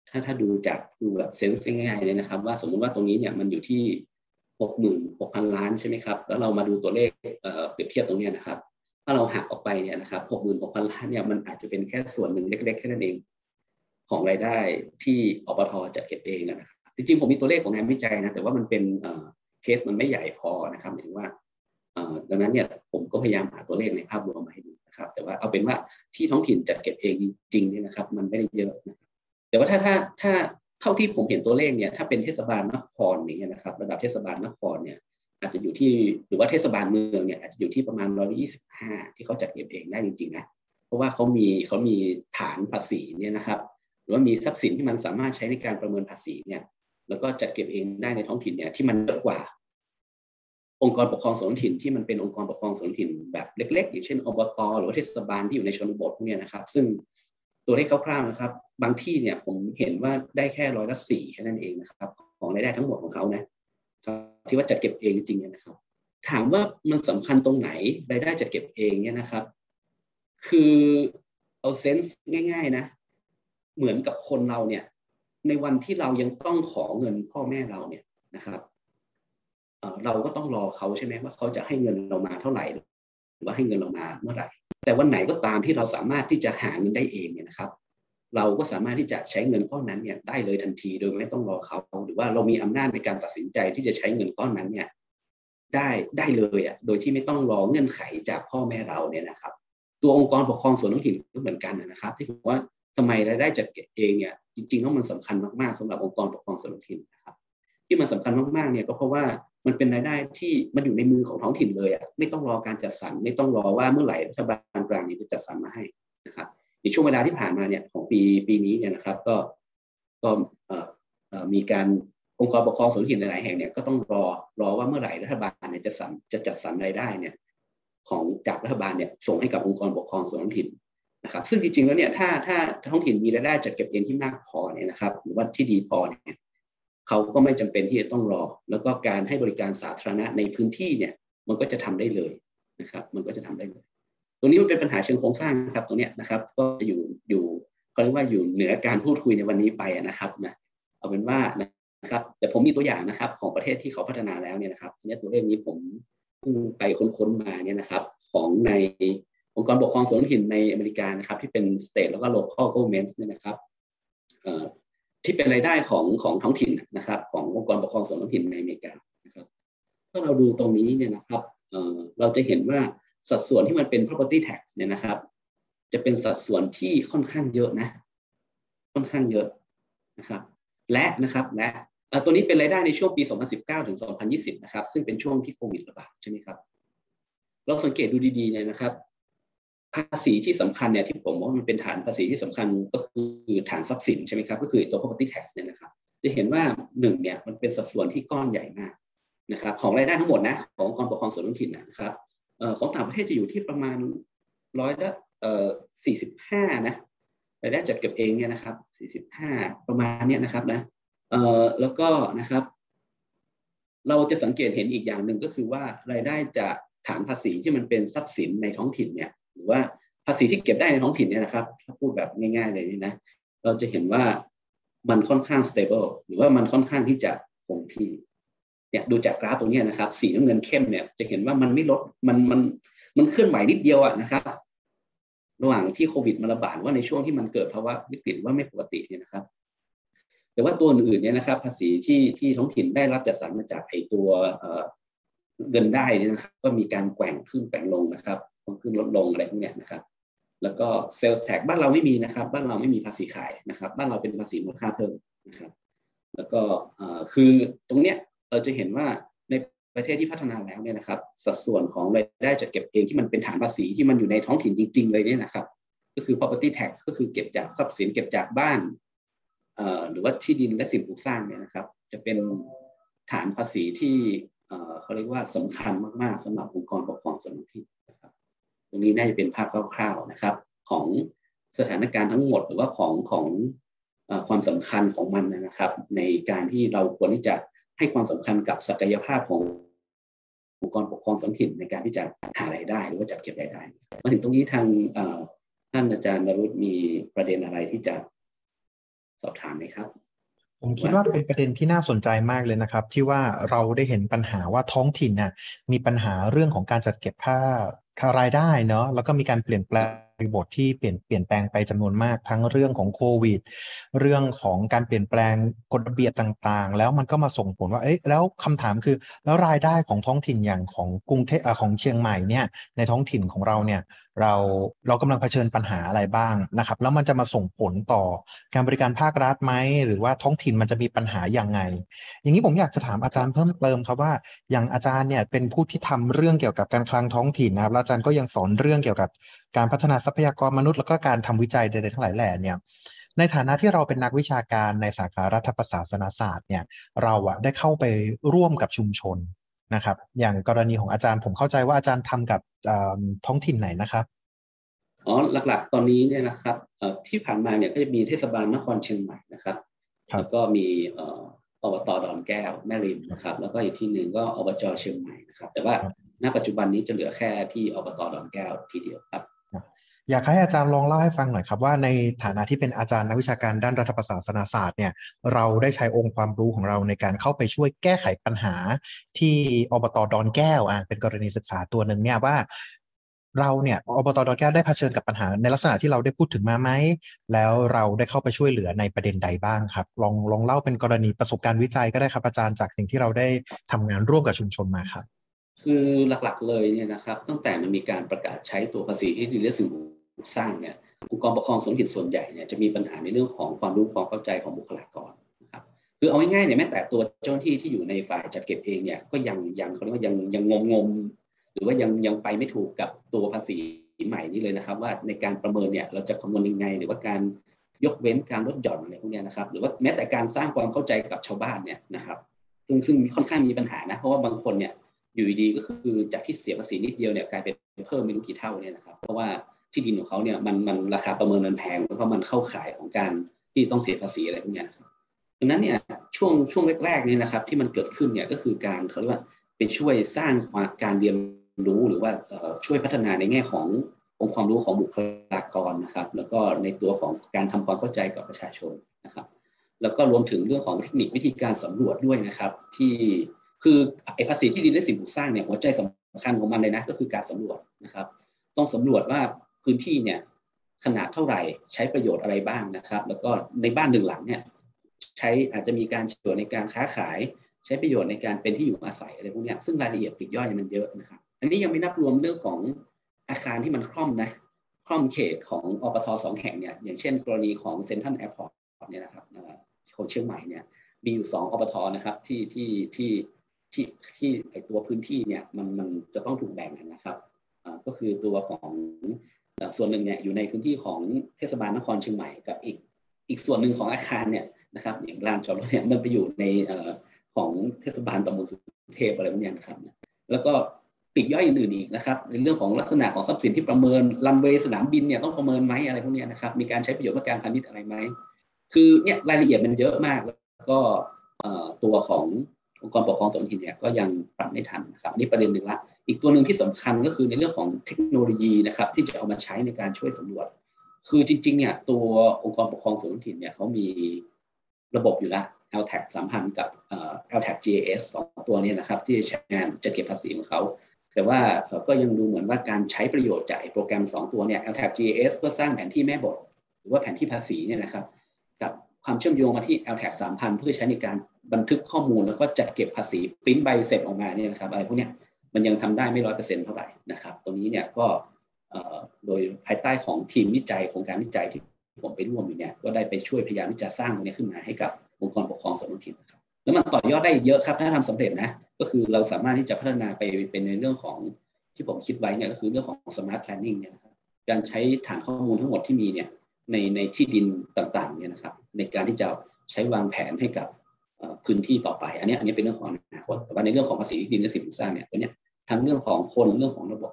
ถ้าถ้าดูจากดูแบบเซนส์ง่ายๆเลยนะครับ ว่าสมมุติว่าตรงนี้เนี่ยมันอยู่ที่หกหมื่นหกพันล้านใช่ไหมครับแล้วเรามาดูตัวเลขเปรียบเทียบตรงนี้นะครับ ถ้าเราหักออกไปเนี่ยนะครับหกหมื่นหกพันล้านเนี่ยมันอาจจะเป็นแค่ส่วนหนึ่งเล็กๆแค่นั้นเอง ของรายได้ที่อปทจัดเก็บเองนะครับจริงๆผมมีตัวเลขของงานวิจัยนะแต่ว่ามันเป็นเคสมันไม่ใหญ่พอนะครับหมายถึงว่า ดังนั้นเนี่ยผมก็พยายามหาตัวเลขในภาพรวมมาให้ดูนะครับแต่ว่าเอาเป็นว่าที่ท้องถิ่นจัดเก็บเองจริงๆเนี่ยนะครับมันไม่ได้เยอะนะแต่ว่าถ้าถ้าถ้าเท่าที่ผมเห็นตัวเลขเนี่ยถ้าเป็นเทศบาลนครอย่างเงี้ยนะครับระดับเทศบาลนครเนี่ยอาจจะอยู่ที่หรือว่าเทศบาลเมืองเนี่ยอาจจะอยู่ที่ประมาณร้อยี่สิบห้าที่เขาจัดเก็บเองได้จริงๆนะเพราะว่าเขามีเขามีฐานภาษีเนี่ยนะครับหรือว่ามีทรัพย์สินที่มันสามารถใช้ในการประเมินภาษีเนี่ยแล้วก็จัดเก็บเองได้ในท้องถิ่นเนี่ยที่มันเยอะกว่า องค์กรปกครองส่วนถิ่นที่มันเป็นองค์กรปกครองส่วนถิ่นแบบเล็ก ๆ อย่างเช่นอบตหรือเทศบาลที่อยู่ในชนบทพวกนี้นะครับ ซึ่งตัวเลขคร่าวๆนะครับ บางที่เนี่ยผมเห็นว่าได้แค่ร้อยละสี่แค่นั้นเองนะครับ ของรายได้ทั้งหมดของเขานะที่ว่าจัดเก็บเองจริงๆเนี่ยนะครับ ถามว่ามันสำคัญตรงไหนรายได้จัดเก็บเองเนี่ยนะครับ คือเอาเซนส์ง่าย ๆนะ เหมือนกับคนเราเนี่ย ในวันที่เรายังต้องขอเงินพ่อแม่เราเนี่ยนะครับ เราก็ต้องรอเขาใช่ไหมว่าเขาจะให้เงินเรามาเท่าไหร่ หรือว่าให้เงินเรามาเมื่อไหร่ แต่วันไหนก็ตามที่เราสามารถที่จะหาเงินได้เองเนี่ยนะครับ เราก็สามารถที่จะใช้เงินก้อนนั้นเนี่ยได้เลยทันทีโดยไม่ต้องรอเขา หรือว่าเรามีอำนาจในการตัดสินใจที่จะใช้เงินก้อนนั้นเนี่ยได้ได้เลยอะโดยที่ไม่ต้องรอเงื่อนไขจากพ่อแม่เราเนี่ยนะครับ ตัวองค์กรปกครองส่วนท้องถิ่นก็เหมือนกันนะครับ ที่ผมว่าทำไมรายได้จัดเก็บเองเนี่ยจริงๆแล้วมันสำคัญมากๆสำหรับองค์กรปกครองส่วนท้องถิ่นนะครับ ที่มันสำคัญมากๆเนี่ยก็เพราะว่า มันเป็นรายได้ที่มันอยู่ในมือของท้องถิ่นเลยอะไม่ต้องรอการจัดสรรไม่ต้องรอว่าเมื่อไหร่รัฐบาลกลางนี่จะจัดสรรมาให้นะครับในช่วงเวลาที่ผ่านมาเนี่ยของปีปีนี้เนี่ยนะครับก็ก็มีการองค์กรปกครองส่วนท้องถิ่นหลายแห่งเนี่ยก็ต้องรอรอว่าเมื่อไหร่รัฐบาลเนี่ยจะสั่จะจัดสรรรายได้เนี่ยของจากรัฐบาลเนี่ยส่งให้กับองค์กรปกครองส่วนท้องถิ่นนะครับซึ่งจริงๆแล้วเนี่ยถ้าถ้าท้องถิ่นมีรายได้จัดเก็บเองที่มากพอเนี่ยนะครับหรือว่าที่ดีพอเนี่ย เขาก็ไม่จำเป็นที่จะต้องรอ แล้วก็การให้บริการสาธารณะในพื้นที่เนี่ยมันก็จะทำได้เลยนะครับ มันก็จะทำได้เลย ตรงนี้มันเป็นปัญหาเชิงโครงสร้างครับตรงนี้นะครับ ก็จะอยู่อยู่เขาเรียกว่าอยู่เหนือการพูดคุยในวันนี้ไปนะครับนะเอาเป็นว่านะครับ แต่ผมมีตัวอย่างนะครับของประเทศที่เขาพัฒนาแล้วเนี่ยนะครับเนี่ยตัวเลขนี้ผมเพิ่งไปค้นๆมาเนี่ยนะครับ ของในองค์กรปกครองส่วนท้องถิ่นในอเมริกานะครับ ที่เป็น state แล้วก็ local governments เนี่ยนะครับ ที่เป็นรายได้ของของท้องถิ่นนะครับ ขององค์กรปกครองส่วนท้องถิ่นในอเมริกานะครับถ้าเราดูตรงนี้เนี่ยนะครับเราจะเห็นว่าสัดส่วนที่มันเป็น property tax เนี่ยนะครับ จะเป็นสัดส่วนที่ค่อนข้างเยอะนะ ค่อนข้างเยอะนะครับ และนะครับและตัวนี้เป็นรายได้ในช่วงปี 2019 ถึง 2020 นะครับ ซึ่งเป็นช่วงที่โควิดระบาดใช่ไหมครับ เราสังเกตดูดีๆเนี่ยนะครับ ภาษีที่สำคัญเนี่ยที่ผมว่ามันเป็นฐานภาษีที่สำคัญก็คือฐานทรัพย์สินใช่ไหมครับก็คือตัว property tax เนี่ยนะครับ จะเห็นว่าหนึ่งเนี่ยมันเป็นสัดส่วนที่ก้อนใหญ่มากนะครับของรายได้ทั้งหมดนะของกองปกครองส่วนท้องถิ่นนะครับของต่างประเทศจะอยู่ที่ประมาณร้อยละสี่สิบห้านะรายได้จัดเก็บเองเนี่ยนะครับสี่สิบห้าประมาณเนี้ยนะครับนะแล้วก็นะครับ เราจะสังเกตเห็นอีกอย่างหนึ่งก็คือว่ารายได้จากฐานภาษีที่มันเป็นทรัพย์สินในท้องถิ่นเนี่ย หรือว่าภาษีที่เก็บได้ในท้องถิ่นเนี่ยนะครับถ้าพูดแบบง่าย ๆ เลยนี่นะเราจะเห็นว่ามันค่อนข้าง stable หรือว่ามันค่อนข้างที่จะคงที่เนี่ยดูจากกราฟตรงนี้นะครับ สีน้ำเงินเข้มเนี่ยจะเห็นว่ามันไม่ลดมันมันมันเคลื่อนไหวนิดเดียวอะนะครับ ระหว่างที่โควิดมาระบาดว่าในช่วงที่มันเกิดภาวะวิกฤตว่าไม่ปกติเนี่ยนะครับ แต่ว่าตัวอื่นเนี่ยนะครับ ภาษีที่ที่ท้องถิ่นได้รับจัดสรรมาจากไอตัวเงินได้นี่นะครับ ก็มีการแกว่งขึ้นแกว่งลงนะครับ ขึ้นลดลงอะไรพวกนี้นะครับ แล้วก็เซลส์แท็กบ้านเราไม่มีนะครับ บ้านเราไม่มีภาษีขายนะครับ บ้านเราเป็นภาษีมูลค่าเพิ่มนะครับ แล้วก็คือตรงเนี้ยเราจะเห็นว่าในประเทศที่พัฒนาแล้วเนี่ยนะครับ สัดส่วนของรายได้จัดเก็บเองที่มันเป็นฐานภาษีที่มันอยู่ในท้องถิ่นจริง ๆ เลยเนี่ยนะครับ ก็คือ property tax ก็คือเก็บจากทรัพย์สินเก็บจากบ้านหรือว่าที่ดินและสิ่งปลูกสร้างเนี่ยนะครับ จะเป็นฐานภาษีที่เขาเรียกว่าสำคัญมากๆสำหรับองค์กรปกครองส่วนท้องถิ่นนะครับ ตรงนี้น่าจะเป็นภาพคร่าวๆนะครับ ของสถานการณ์ทั้งหมดหรือว่าของของความสำคัญของมันนะครับ ในการที่เราควรที่จะให้ความสำคัญกับศักยภาพขององค์กรปกครองสังถิ่นในการที่จะหารายได้ หรือว่าจัดเก็บรายได้มาถึงตรงนี้ทางท่านอาจารย์นรุตมีประเด็นอะไรที่จะสอบถามไหมครับ ผมคิดว่าเป็นประเด็นที่น่าสนใจมากเลยนะครับ ที่ว่าเราได้เห็นปัญหาว่าท้องถิ่นน่ะมีปัญหาเรื่องของการจัดเก็บค่าค่า รายได้เนาะแล้วก็มีการเปลี่ยนแปลงบริบทที่เปลี่ยนเปลี่ยนแปลงไปจำนวนมากทั้งเรื่องของโควิด เรื่องของการเปลี่ยนแปลงกฎระเบียบต่างๆ แล้วมันก็มาส่งผลว่าเอ๊ะแล้วคำถามคือ แล้วรายได้ของท้องถิ่นอย่างของกรุงเทพของเชียงใหม่เนี่ยในท้องถิ่นของเราเนี่ยเราเรากำลังเผชิญปัญหาอะไรบ้างนะครับแล้วมันจะมาส่งผลต่อการบริการภาครัฐไหมหรือว่าท้องถิ่นมันจะมีปัญหาอย่างไง อย่างนี้ผมอยากจะถามอาจารย์เพิ่มเติมครับว่าอย่างอาจารย์เนี่ยเป็นผู้ที่ทำเรื่องเกี่ยวกับการคลังท้องถิ่นนะครับแล้วอาจารย์ก็ยังสอนเรื่องเกี่ยวกับการพัฒนาทรัพยากรมนุษย์แล้วก็การทำวิจัยใดๆทั้งหลายแหล่เนี่ยในฐานะที่เราเป็นนักวิชาการในสาขารัฐประศาสนศาสตร์เนี่ยเราอะได้เข้าไปร่วมกับชุมชนนะครับ อย่างกรณีของอาจารย์ผมเข้าใจว่าอาจารย์ทำกับท้องถิ่นไหนนะครับอ๋อหลักๆ ตอนนี้เนี่ยนะครับที่ผ่านมาเนี่ยก็จะมีเทศบาลนครเชียงใหม่นะครับแล้วก็มีอบตดอนแก้วแม่ริมนะครับ แล้วก็อีกที่หนึ่งก็อบจเชียงใหม่นะครับ แต่ว่า ณปัจจุบันนี้จะเหลือแค่ที่อบตดอนแก้วทีเดียวครับ อยากให้อาจารย์ลองเล่าให้ฟังหน่อยครับว่าในฐานะที่เป็นอาจารย์นักวิชาการด้านรัฐประศาสนศาสตร์เนี่ยเราได้ใช้องค์ความรู้ของเราในการเข้าไปช่วยแก้ไขปัญหา ที่อบตดอนแก้วอ่าเป็นกรณีศึกษาตัวหนึ่งเนี่ยว่าเราเนี่ยอบตดอนแก้วได้เผชิญกับปัญหา ในลักษณะที่เราได้พูดถึงมาไหม แล้วเราได้เข้าไปช่วยเหลือในประเด็นใดบ้างครับ ลองลองเล่าเป็นกรณีประสบการณ์วิจัยก็ได้ครับอาจารย์จากสิ่งที่เราได้ทำงานร่วมกับชุมชนมาครับ คือหลักๆเลยเนี่ยนะครับตั้งแต่มันมีการประกาศใช้ตัวภาษีที่ดินและสิ่งปลูกสร้างเนี่ยองค์กรปกครองส่วนท้องถิ่นส่วนใหญ่เนี่ยจะมีปัญหาในเรื่องของความรู้ความเข้าใจของบุคลากรนะครับคือเอาง่ายๆเนี่ยแม้แต่ตัวเจ้าหน้าที่ที่อยู่ในฝ่ายจัดเก็บเองเนี่ยก็ยังยังเขาเรียกว่ายังยังงงงหรือว่ายังยังไปไม่ถูกกับตัวภาษีใหม่นี้เลยนะครับ ว่าในการประเมินเนี่ยเราจะคำนวณยังไง หรือว่าการยกเว้นการลดหย่อนอะไรพวกนี้นะครับ หรือว่าแม้แต่การสร้างความเข้าใจกับชาวบ้านเนี่ยนะครับซึ่งซึ่งค่อนข้างมีปัญหานะเพราะว่าบางคนเนี่ย อยู่ดีก็คือจากที่เสียภาษีนิดเดียวเนี่ยกลายเป็นเพิ่มไม่รู้กี่เท่าเนี่ยนะครับเพราะว่าที่ดินของเขาเนี่ยมันมันราคาประเมินมันแพงแล้วก็มันเข้าข่ายของการที่ต้องเสียภาษีอะไรพวกนี้นะครับดังนั้นเนี่ยช่วงช่วงแรกๆเนี่ยนะครับที่มันเกิดขึ้นเนี่ยก็คือการเขาเรียกว่าเป็นช่วยสร้างการเรียนรู้หรือว่าช่วยพัฒนาในแง่ขององค์ความรู้ของบุคลากรนะครับ แล้วก็ในตัวของการทำความเข้าใจกับประชาชนนะครับ แล้วก็รวมถึงเรื่องของเทคนิควิธีการสำรวจด้วยนะครับ ที่ คือไอภาษีที่ดินและสิ่งปลูกสร้างเนี่ยหัวใจสำคัญของมันเลยนะก็คือการสำรวจนะครับ ต้องสำรวจว่าพื้นที่เนี่ยขนาดเท่าไหร่ใช้ประโยชน์อะไรบ้างนะครับ แล้วก็ในบ้านหนึ่งหลังเนี่ยใช้อาจจะมีการใช้ประโยชน์ในการค้าขาย ใช้ประโยชน์ในการเป็นที่อยู่อาศัยอะไรพวกนี้ซึ่งรายละเอียดปลีกย่อยมันเยอะนะครับ อันนี้ยังไม่นับรวมเรื่องของอาคารที่มันคล่อมนะคร่อมเขตของอปทสองแห่งเนี่ยอย่างเช่น กรณีของเซ็นทรัลแอร์พอร์ตเนี่ยนะครับของเชียงใหม่เนี่ยมีอยู่สองอปทนะครับที่ที่ที่ ที่ที่ไอตัวพื้นที่เนี่ยมันมันจะต้องถูกแบ่งกันนะครับก็คือตัวของส่วนหนึ่งเนี่ยอยู่ในพื้นที่ของเทศบาลนครเชียงใหม่กับอีกอีกส่วนหนึ่งของอาคารเนี่ยนะครับอย่างลานจอดรถเนี่ยมันไปอยู่ในของเทศบาลตำบลสุเทพอะไรพวกนี้นะครับ แล้วก็ปีกย่อยอื่นอีกนะครับในเรื่องของลักษณะของทรัพย์สินที่ประเมินลันเวย์สนามบินเนี่ยต้องประเมินไหมอะไรพวกนี้นะครับมีการใช้ประโยชน์เพื่อการพาณิชย์อะไรไหมคือเนี่ยรายละเอียดมันเยอะมากแล้วก็ตัวของ องค์กรปกครองส่วนท้องถิ่นเนี่ยก็ยังปรับไม่ทันนะครับนี่ประเด็นหนึ่งละอีกตัวหนึ่งที่สำคัญก็คือในเรื่องของเทคโนโลยีนะครับที่จะเอามาใช้ในการช่วยสำรวจ คือจริงๆเนี่ยตัวองค์กรปกครองส่วนท้องถิ่นเนี่ยเขามีระบบอยู่แล้ว LTAC สามพันกับ LTAC GIS สองตัวนี้นะครับที่ใช้งานจะเก็บภาษีของเขาแต่ว่าก็ยังดูเหมือนว่าการใช้ประโยชน์จากโปรแกรม 2 ตัวเนี่ย LTAC GIS เพื่อสร้างแผนที่แม่บท หรือว่าแผนที่ภาษีเนี่ยนะครับกับความเชื่อมโยงมาที่ LTAC 3000 เพื่อใช้ในการ บันทึกข้อมูลแล้วก็จัดเก็บภาษีปริ้นใบเสร็จออกมาเนี่ยนะครับอะไรพวกนี้มันยังทำได้ไม่ร้อยเปอร์เซ็นต์เท่าไหร่นะครับ ตรงนี้เนี่ยก็โดยภายใต้ของทีมวิจัยของการวิจัยที่ผมไปร่วมอยู่เนี่ยก็ได้ไปช่วยพยายามที่จะสร้างตรงนี้ขึ้นมาให้กับองค์กรปกครองส่วนท้องถิ่นนะครับแล้วมันต่อยอดได้เยอะครับถ้าทำสำเร็จนะก็คือเราสามารถที่จะพัฒนาไปเป็นในเรื่องของที่ผมคิดไว้เนี่ยก็คือเรื่องของ smart planning เนี่ยนะครับการใช้ฐานข้อมูลทั้งหมดที่มีเนี่ยในในที่ดินต่างๆเนี่ยนะครับในการที่จะใช้วางแผนให้กับ พื้นที่ต่อไป อันนี้อันนี้เป็นเรื่องของอนาคตแต่ว่าในเรื่องของภาษีที่ดินและสิ่งปลูกสร้างเนี่ยตัวเนี้ยทั้งเรื่องของคนเรื่องของระบบ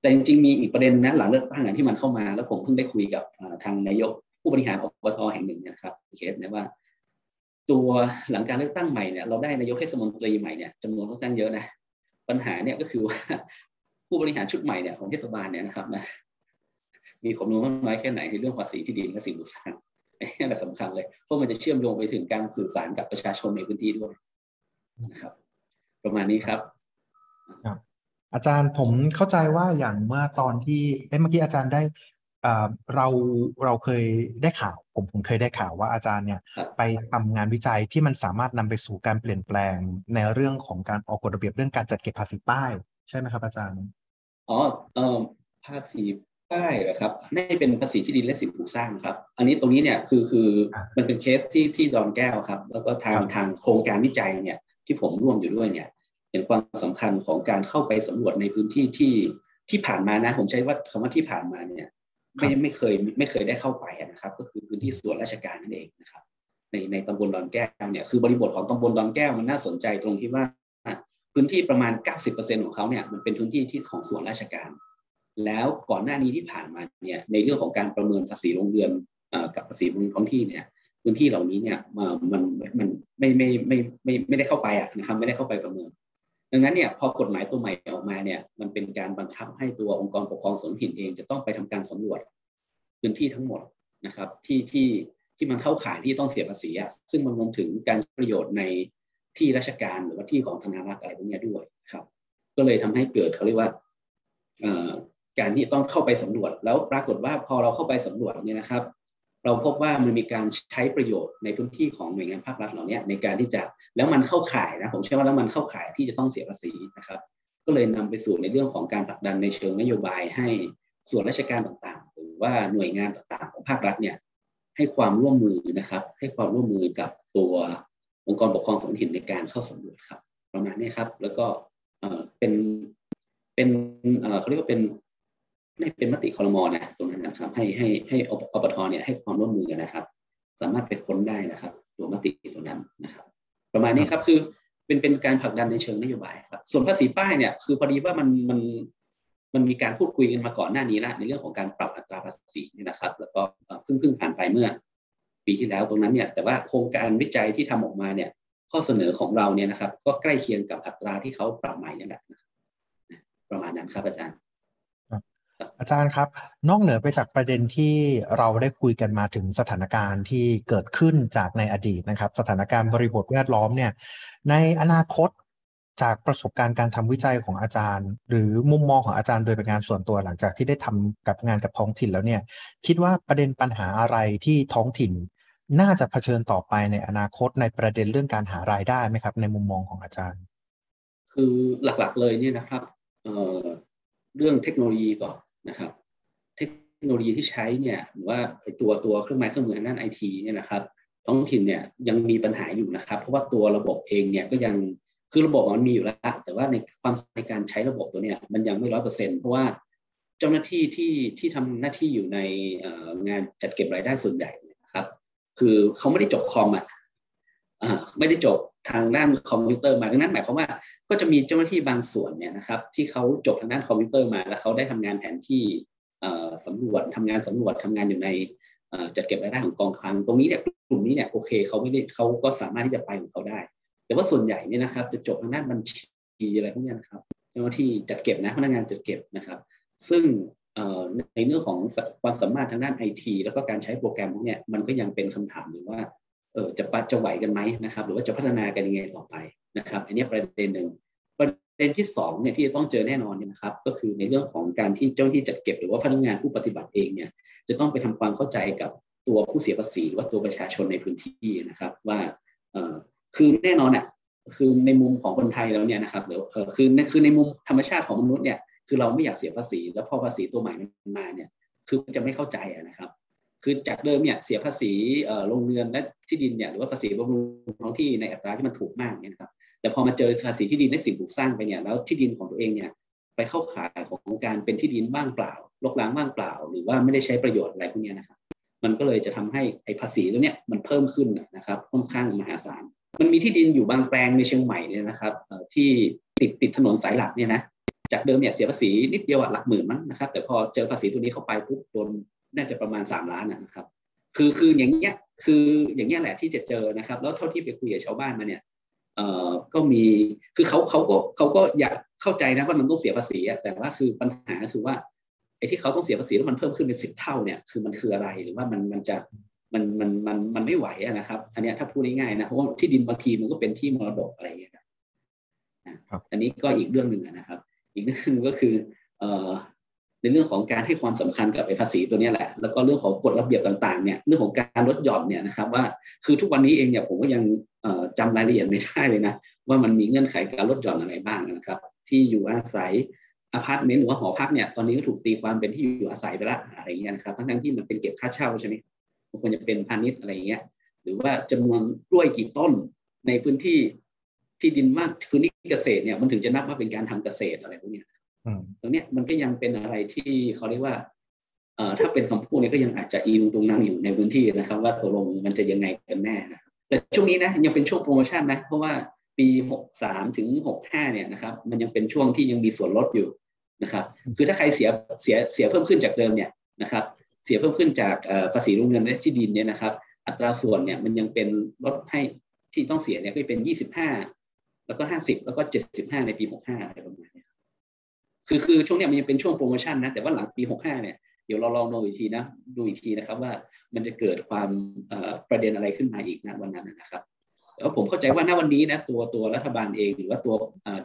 แต่จริงๆมีอีกประเด็นนั้นหลังเลือกตั้งที่มันเข้ามาแล้วผมเพิ่งได้คุยกับทางนายกผู้บริหารอบตแห่งหนึ่งนะครับเคสนะว่า ตัวหลังการเลือกตั้งใหม่เนี่ยเราได้นายกเทศมนตรีใหม่เนี่ยจำนวนค่อนข้างเยอะนะปัญหาเนี่ยก็คือว่าผู้บริหารชุดใหม่เนี่ยของเทศบาลเนี่ยนะครับนะมีความรู้มากน้อยแค่ไหนในเรื่องภาษีที่ดินและสิ่งปลูกสร้าง นนี้แหละสำคัญเลยเพราะมันจะเชื่อมโยงไปถึงการสื่อสารกับประชาชนในพื้นที่ด้วยนะครับ ประมาณนี้ครับครับ อาจารย์ผมเข้าใจว่าอย่างเมื่อตอนที่เอ้เมื่อกี้อาจารย์ได้เราเราเคยได้ข่าวผมผมเคยได้ข่าวว่าอาจารย์เนี่ยไปทำงานวิจัยที่มันสามารถนำไปสู่การเปลี่ยนแปลงในเรื่องของการออกกฎระเบียบเรื่องการจัดเก็บภาษีป้าย ใช่ไหมครับ อาจารย์อ๋อเอ่อภาษี ป้ายเหรอครับนี่เป็นภาษีที่ดินและสิ่งปลูกสร้างครับ อันนี้ตรงนี้เนี่ยคือคือมันเป็นเคสที่ที่ดอนแก้วครับ แล้วก็ทางทางโครงการวิจัยเนี่ยที่ผมร่วมอยู่ด้วยเนี่ยเห็นความสำคัญของการเข้าไปสำรวจในพื้นที่ที่ที่ผ่านมานะ ผมใช้ว่าคำว่าที่ผ่านมาเนี่ยไม่ไม่เคยไม่เคยได้เข้าไปนะครับ ก็คือพื้นที่ส่วนราชการนั่นเองนะครับ ในในตำบลดอนแก้วเนี่ยคือบริบทของตำบลดอนแก้วมันน่าสนใจตรงที่ว่าพื้นที่ประมาณ 90%ของเขาเนี่ยมันเป็นพื้นที่ที่ของส่วนราชการ แล้วก่อนหน้านี้ที่ผ่านมาเนี่ยในเรื่องของการประเมินภาษีโรงเรือนกับภาษีบนท้องที่เนี่ยพื้นที่เหล่านี้เนี่ยมันมันไม่ไม่ไม่ไม่ไม่ได้เข้าไปอะนะครับไม่ได้เข้าไปประเมิน ดังนั้นเนี่ยพอกฎหมายตัวใหม่ออกมาเนี่ยมันเป็นการบังคับให้ตัวองค์กรปกครองส่วนถิ่นเองจะต้องไปทำการสำรวจพื้นที่ทั้งหมดนะครับที่ที่ที่มันเข้าข่ายที่ต้องเสียภาษีอะซึ่งมันรวมถึงการประโยชน์ในที่ราชการหรือว่าที่ของธนารักษ์อะไรพวกนี้ด้วยครับ ก็เลยทำให้เกิดเขาเรียกว่า การที่ต้องเข้าไปสำรวจ แล้วปรากฏว่าพอเราเข้าไปสำรวจเนี่ยนะครับ เราพบว่ามันมีการใช้ประโยชน์ในพื้นที่ของหน่วยงานภาครัฐเหล่านี้ในการที่จะแล้วมันเข้าข่ายนะผมเชื่อว่าแล้วมันเข้าข่ายที่จะต้องเสียภาษีนะครับ ก็เลยนำไปสู่ในเรื่องของการผลักดันในเชิงนโยบายให้ส่วนราชการต่างๆ หรือว่าหน่วยงานต่างๆ ของภาครัฐเนี่ยให้ความร่วมมือนะครับ ให้ความร่วมมือกับตัวองค์กรปกครองส่วนท้องถิ่นในการเข้าสำรวจครับ ประมาณนี้ครับ แล้วก็เป็นเป็นเขาเรียกว่าเป็น ไม่เป็นมติคอรมอนะตรงนั้นนะครับ ให้ให้ให้อปทเนี่ยให้ความร่วมมือนะครับ สามารถไปค้นได้นะครับ ตัวมติตัวนั้นนะครับ ประมาณนี้ครับคือเป็นเป็นการผลักดันในเชิงนโยบายครับ ส่วนภาษีป้ายเนี่ยคือพอดีว่ามันมันมันมีการพูดคุยกันมาก่อนหน้านี้แล้วในเรื่องของการปรับอัตราภาษีนี่นะครับ แล้วก็เพิ่งเพิ่งผ่านไปเมื่อ ปีที่แล้วตรงนั้นเนี่ย แต่ว่าโครงการวิจัยที่ทำออกมาเนี่ย ข้อเสนอของเราเนี่ยนะครับ ก็ใกล้เคียงกับอัตราที่เขาปรับใหม่นี่แหละประมาณนั้นครับอาจารย์ อาจารย์ครับ นอกเหนือไปจากประเด็นที่เราได้คุยกันมาถึงสถานการณ์ที่เกิดขึ้นจากในอดีตนะครับ สถานการณ์บริบทแวดล้อมเนี่ย ในอนาคตจากประสบการณ์การทำวิจัยของอาจารย์ หรือมุมมองของอาจารย์โดยเป็นงานส่วนตัวหลังจากที่ได้ทำกับงานกับท้องถิ่นแล้วเนี่ย คิดว่าประเด็นปัญหาอะไรที่ท้องถิ่น น่าจะเผชิญต่อไปในอนาคตในประเด็นเรื่องการหารายได้ไหมครับ ในมุมมองของอาจารย์ คือหลักๆเลยเนี่ยนะครับ เรื่องเทคโนโลยีก่อนนะครับ เทคโนโลยีที่ใช้เนี่ยหรือว่าตัวตัวเครื่องไม้เครื่องมือด้านไอทีเนี่ยนะครับท้องถิ่นเนี่ยยังมีปัญหาอยู่นะครับ เพราะว่าตัวระบบเองเนี่ยก็ยังคือระบบมันมีอยู่แล้ว แต่ว่าในความในการใช้ระบบตัวเนี้ยมันยังไม่ร้อยเปอร์เซ็นต์เพราะว่าเจ้าหน้าที่ที่ที่ทำหน้าที่อยู่ในงานจัดเก็บรายได้ส่วนใหญ่นะครับ คือเขาไม่ได้จบคอมอะไม่ได้จบ ทางด้านคอมพิวเตอร์มาดังนั้นหมายความว่าก็จะมีเจ้าหน้าที่บางส่วนเนี่ยนะครับที่เขาจบทางด้านคอมพิวเตอร์มา แล้วเขาได้ทำงานแผนที่สำรวจทำงานสำรวจทำงานอยู่ในจัดเก็บรายได้ของกองคลังตรงนี้เนี่ยกลุ่มนี้เนี่ยโอเคเขาไม่ได้เขาก็สามารถที่จะไปของเขาได้ แต่ว่าส่วนใหญ่เนี่ยนะครับจะจบทางด้านบัญชีอะไรพวกนี้นะครับเจ้าหน้าที่จัดเก็บนะพนักงานจัดเก็บนะครับ ซึ่งในเรื่องของความสามารถทางด้านไอทีแล้วก็การใช้โปรแกรมพวกนี้มันก็ยังเป็นคำถามอยู่ว่า เออจะปจะไหวกันไหมนะครับ หรือว่าจะพัฒนากันยังไงต่อไปนะครับ อันนี้ประเด็นหนึ่งประเด็นที่2เนี่ยที่จะต้องเจอแน่นอนเนี่ยนะครับ ก็คือในเรื่องของการที่เจ้าหน้าที่จัดเก็บ หรือว่าพนักงานผู้ปฏิบัติเองเนี่ยจะต้องไปทำความเข้าใจกับตัวผู้เสียภาษีหรือว่าตัวประชาชนในพื้นที่นะครับ ว่าเออคือแน่นอนอะคือในมุมของคนไทยแล้วเนี่ยนะครับเดี๋ยวเออคือคือในมุมธรรมชาติของมนุษย์เนี่ยคือเราไม่อยากเสียภาษี แล้วพอภาษีตัวใหม่มาเนี่ยคือจะไม่เข้าใจนะครับ คือจากเดิมเนี่ยเสียภาษีโรงเรือนและที่ดินเนี่ยหรือว่าภาษีบำรุงท้องที่ในอัตราที่มันถูกมากเนี่ยนะครับแต่พอมาเจอภาษีที่ดินในสิ่งปลูกสร้างไปเนี่ยแล้วที่ดินของตัวเองเนี่ยไปเข้าขายของการเป็นที่ดินว่างเปล่าลกล้างว่างเปล่า หรือว่าไม่ได้ใช้ประโยชน์อะไรพวกนี้นะครับมันก็เลยจะทำให้ไอ้ภาษีตัวเนี้ยมันเพิ่มขึ้นนะครับค่อนข้างมหาศาลมันมีที่ดินอยู่บางแปลงในเชียงใหม่เนี่ยนะครับที่ติดติดถนนสายหลักเนี่ยนะจากเดิมเนี่ยเสียภาษีนิดเดียวหลักหมื่นมั้งนะครับแต่พอเจอภาษีตัวนี้เข้าไปปุ๊บโดน น่าจะประมาณสามล้านนะครับ คือคืออย่างเงี้ยคืออย่างเงี้ยแหละที่จะเจอนะครับ แล้วเท่าที่ไปคุยกับชาวบ้านมาเนี่ยเอ่อก็มีคือเขาเขาก็เขาก็อยากเข้าใจนะว่ามันต้องเสียภาษีแต่ว่าคือปัญหาคือว่าไอ้ที่เขาต้องเสียภาษีแล้วมันเพิ่มขึ้นเป็นสิบเท่าเนี่ยคือมันคืออะไรหรือว่ามันมันจะมันมันมันมันไม่ไหวนะครับ อันนี้ถ้าพูดง่ายๆนะเพราะว่าที่ดินบางทีมันก็เป็นที่มรดกอะไรอย่างเงี้ยครับอันนี้ก็อีกเรื่องหนึ่งนะครับ อีกเรื่องนึงก็คือเอ่อ ในเรื่องของการให้ความสำคัญกับไอ้ภาษีตัวนี้แหละ แล้วก็เรื่องของกฎระเบียบต่างๆเนี่ยเรื่องของการลดหย่อนเนี่ยนะครับว่าคือทุกวันนี้เองเนี่ยผมก็ยังจำรายละเอียดไม่ได้เลยนะว่ามันมีเงื่อนไขการลดหย่อนอะไรบ้างนะครับ ที่อยู่อาศัยอพาร์ตเมนต์หรือว่าหอพักเนี่ยตอนนี้ก็ถูกตีความเป็นที่อยู่อาศัยไปละอะไรเงี้ยนะครับทั้งๆที่มันเป็นเก็บค่าเช่าใช่ไหมมันควรจะเป็นพาณิชย์อะไรเงี้ยหรือว่าจำนวนกล้วยกี่ต้นในพื้นที่ที่ดินมากพื้นที่เกษตรเนี่ยมันถึงจะนับว่าเป็นการทำเกษตรอะไรพวกนี้ ตรงนี้มันก็ยังเป็นอะไรที่เขาเรียกว่าถ้าเป็นคำพูดเนี่ยก็ยังอาจจะอีลุงตรงนั่งอยู่ในพื้นที่นะครับ ว่าตกลงมันจะยังไงกันแน่นะแต่ช่วงนี้นะยังเป็นช่วงโปรโมชั่นนะ เพราะว่าปีหกสามถึงหกห้าเนี่ยนะครับมันยังเป็นช่วงที่ยังมีส่วนลดอยู่นะครับคือถ้าใครเสียเสียเสียเพิ่มขึ้นจากเดิมเนี่ยนะครับเสียเพิ่มขึ้นจากภาษีโรงเงินและที่ดินเนี่ยนะครับ อัตราส่วนเนี่ยมันยังเป็นลดให้ที่ต้องเสียเนี่ยก็เป็นยี่สิบห้าแล้วก็ห้าสิบแล้วก็เจ็ดสิบห้าในปีหกห้าอะไรประมาณ คือคือช่วงนี้มันยังเป็นช่วงโปรโมชั่นนะแต่ว่าหลังปีหกห้าเนี่ยเดี๋ยวเราลองดูอีกทีนะดูอีกทีนะครับว่ามันจะเกิดความประเด็นอะไรขึ้นมาอีกนะวันนั้นนะครับแล้วผมเข้าใจว่าณวันนี้นะตัวตัวรัฐบาลเอง หรือว่าตัว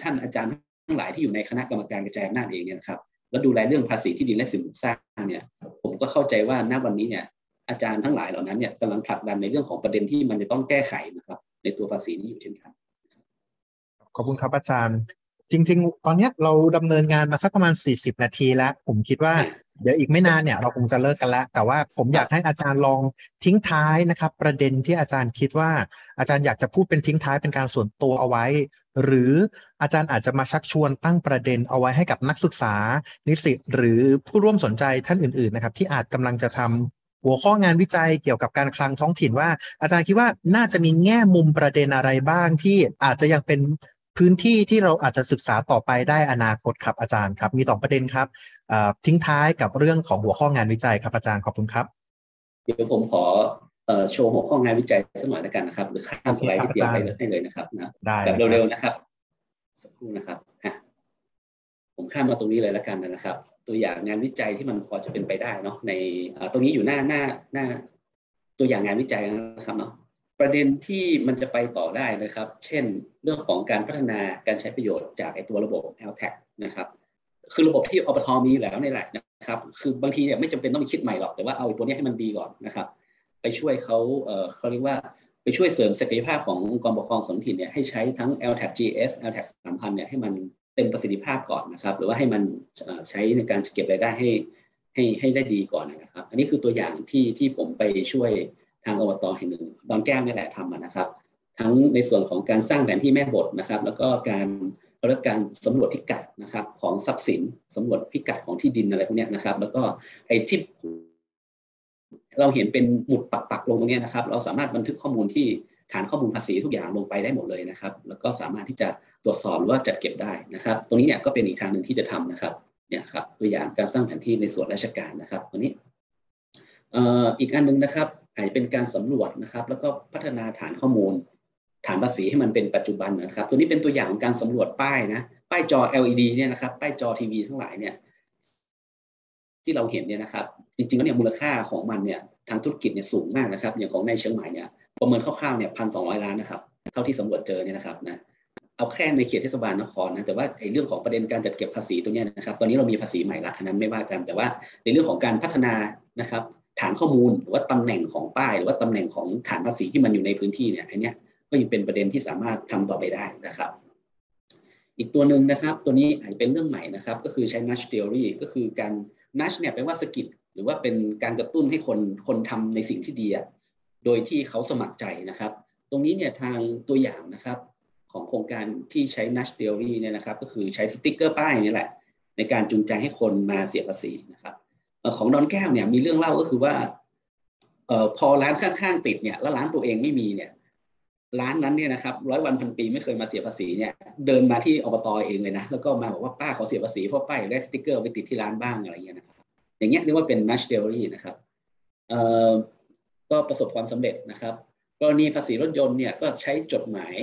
ท่านอาจารย์ทั้งหลายที่อยู่ในคณะกรรมการกระจายอำนาจเองเนี่ยนะครับแล้วดูแลเรื่องภาษีที่ดินและสิ่งปลูกสร้างเนี่ยผมก็เข้าใจว่าณวันนี้เนี่ยอาจารย์ทั้งหลายเหล่านั้นเนี่ยกำลังผลักดันในเรื่องของประเด็นที่มันจะต้องแก้ไขนะครับ ในตัวภาษีนี้อยู่เช่นกันขอบคุณครับอาจารย์ จริง ๆ ตอนนี้เราดำเนินงานมาสักประมาณ 40 นาทีแล้ว ผมคิดว่าเดี๋ยวอีกไม่นานเนี่ยเราคงจะเลิกกันแล้ว แต่ว่าผมอยากให้อาจารย์ลองทิ้งท้ายนะครับ ประเด็นที่อาจารย์คิดว่าอาจารย์อยากจะพูดเป็นทิ้งท้ายเป็นการส่วนตัวเอาไว้ หรืออาจารย์อาจจะมาชักชวนตั้งประเด็นเอาไว้ให้กับนักศึกษา นิสิตหรือผู้ร่วมสนใจท่านอื่นๆนะครับ ที่อาจกำลังจะทำหัวข้องานวิจัยเกี่ยวกับการคลังท้องถิ่นว่า อาจารย์คิดว่าน่าจะมีแง่มุมประเด็นอะไรบ้างที่อาจจะยังเป็น พื้นที่ที่เราอาจจะศึกษาต่อไปได้อนาคตครับอาจารย์ครับ มีสองประเด็นครับทิ้งท้ายกับเรื่องของหัวข้องานวิจัยครับอาจารย์ขอบคุณครับ เดี๋ยวผมขอโชว์หัวข้องานวิจัยสักหน่อยแล้วกันนะครับ หรือข้ามสไลด์ที่เดียวไปได้เลยนะครับนะแบบเร็วๆนะครับสักครู่นะครับผมข้ามมาตรงนี้เลยแล้วกันนะครับ ตัวอย่างงานวิจัยที่มันพอจะเป็นไปได้เนาะในตรงนี้อยู่หน้าหน้าหน้า ตัวอย่างงานวิจัยนะครับเนาะ ประเด็นที่มันจะไปต่อได้นะครับ เช่น เรื่องของการพัฒนาการใช้ประโยชน์จากไอตัวระบบ l t a c นะครับ คือระบบที่อปทมีแล้วนี่แหละนะครับ คือบางทีเนี่ยไม่จำเป็นต้องไปคิดใหม่หรอก แต่ว่าเอาตัวนี้ให้มันดีก่อนนะครับ ไปช่วยเขาเออเขาเรียกว่าไปช่วยเสริมศักยภาพขององค์กรปกครองส่วนถิ่นเนี่ยให้ใช้ทั้ง l t a c GS l t a c 3,000เนี่ยให้มันเต็มประสิทธิภาพก่อนนะครับ หรือว่าให้มันใช้ในการเก็บรายได้ให้ให้ให้ได้ดีก่อนนะครับ อันนี้คือตัวอย่างที่ที่ผมไปช่วย ทางอบตแห่งหนึ่งดอนแก้วนี่แหละทำนะครับ ทั้งในส่วนของการสร้างแผนที่แม่บทนะครับ แล้วก็การแล้วการสำรวจพิกัดนะครับ ของทรัพย์สินสำรวจพิกัดของที่ดินอะไรพวกนี้นะครับ แล้วก็ไอ้ที่เราเห็นเป็นหมุดปักๆลงตรงนี้นะครับ เราสามารถบันทึกข้อมูลที่ฐานข้อมูลภาษีทุกอย่างลงไปได้หมดเลยนะครับ แล้วก็สามารถที่จะตรวจสอบหรือว่าจัดเก็บได้นะครับ ตรงนี้เนี่ยก็เป็นอีกทางหนึ่งที่จะทำนะครับเนี่ยครับตัวอย่างการสร้างแผนที่ในส่วนราชการนะครับตัวนี้อีกอันหนึ่งนะครับ อาจจะเป็นการสำรวจนะครับ แล้วก็พัฒนาฐานข้อมูล ฐานภาษีให้มันเป็นปัจจุบันนะครับ ตัวนี้เป็นตัวอย่างของการสำรวจป้ายนะป้ายจอ LED เนี่ยนะครับป้ายจอทีวีทั้งหลายเนี่ยที่เราเห็นเนี่ยนะครับ จริงๆแล้วเนี่ยมูลค่าของมันเนี่ยทางธุรกิจเนี่ยสูงมากนะครับ อย่างของในเชียงใหม่เนี่ยประเมินคร่าวๆเนี่ยพันสองร้อยล้านนะครับ เท่าที่สำรวจเจอเนี่ยนะครับนะเอาแค่ในเขตเทศบาลนครนะแต่ว่าไอ้เรื่องของประเด็นการจัดเก็บภาษีตรงนี้นะครับ ตอนนี้เรามีภาษีใหม่ละอันนั้นไม่ว่ากันแต่ว่าในเรื่องของการพัฒนานะครับ ฐานข้อมูลหรือว่าตำแหน่งของป้าย หรือว่าตำแหน่งของฐานภาษีที่มันอยู่ในพื้นที่เนี่ยอันนี้ก็ยังเป็นประเด็นที่สามารถทำต่อไปได้นะครับ อีกตัวหนึ่งนะครับ ตัวนี้อาจจะเป็นเรื่องใหม่นะครับ ก็คือใช้ nudge theory ก็คือการ nudge เนี่ยแปลว่าสกิดหรือว่าเป็นการกระตุ้นให้คนคนทำในสิ่งที่ดีโดยที่เขาสมัครใจนะครับ ตรงนี้เนี่ยทางตัวอย่างนะครับของโครงการที่ใช้ nudge theory เนี่ยนะครับ ก็คือใช้สติ๊กเกอร์ป้ายนี่แหละในการจูงใจให้คนมาเสียภาษีนะครับ ของดอนแก้วเนี่ยมีเรื่องเล่าก็คือว่าเออพอร้านข้างๆติดเนี่ยแล้วร้านตัวเองไม่มีเนี่ย ร้านนั้นเนี่ยนะครับร้อยวันพันปีไม่เคยมาเสียภาษีเนี่ยเดินมาที่อบตเองเลยนะแล้วก็มาบอกว่าป้าขอเสียภาษีเพราะป้ายได้สติกเกอร์ไปติดที่ร้านบ้างอะไรเงี้ยนะครับอย่างเงี้ยเรียกว่าเป็นนัชเดอรี่นะครับเอ่อก็ประสบความสำเร็จนะครับกรณีภาษีรถยนต์เนี่ยก็ใช้จดหมาย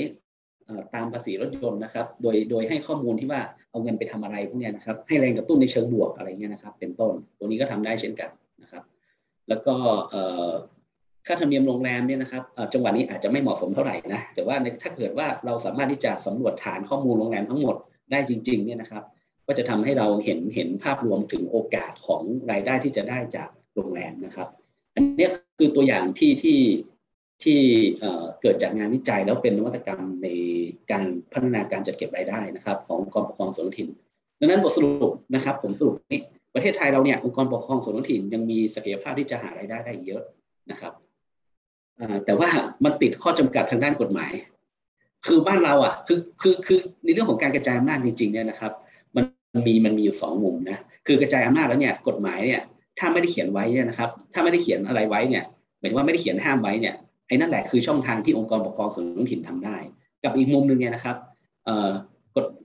ตามภาษีรถยนต์นะครับ โดยโดยให้ข้อมูลที่ว่าเอาเงินไปทำอะไรพวกนี้นะครับ ให้แรงกระตุ้นในเชิงบวกอะไรเงี้ยนะครับ เป็นต้น ตัวนี้ก็ทำได้เช่นกันนะครับ แล้วก็ค่าธรรมเนียมโรงแรมเนี่ยนะครับจังหวะนี้อาจจะไม่เหมาะสมเท่าไหร่นะ แต่ว่าถ้าเกิดว่าเราสามารถที่จะสำรวจฐานข้อมูลโรงแรมทั้งหมดได้จริงๆเนี่ยนะครับ ก็จะทำให้เราเห็นเห็นภาพรวมถึงโอกาสของรายได้ที่จะได้จากโรงแรมนะครับ อันนี้คือตัวอย่างที่ที่ ที่เกิดจากงานวิจัยแล้วเป็นนวัตกรรมในการพัฒนาการจัดเก็บรายได้นะครับขององค์กรปกครองส่วนท้องถิ่น ดังนั้นบทสรุปนะครับผมสรุปนี้ประเทศไทยเราเนี่ยองค์กรปกครองส่วนท้องถิ่นยังมีศักยภาพที่จะหารายได้ได้เยอะนะครับแต่ว่ามันติดข้อจำกัดทางด้านกฎหมาย คือบ้านเราอะคือคือคือในเรื่องของการกระจายอำนาจจริงๆเนี่ยนะครับ มันมีมันมีอยู่สองมุมนะคือกระจายอำนาจแล้วเนี่ยกฎหมายเนี่ยถ้าไม่ได้เขียนไว้เนี่ยนะครับ ถ้าไม่ได้เขียนอะไรไว้เนี่ยหมายถึงว่าไม่ได้เขียนห้ามไว้เนี่ย ไอ้นั่นแหละคือช่องทางที่องค์กรปกครองส่วนท้องถิ่นทำได้ กับอีกมุมหนึ่งเนี่ยนะครับ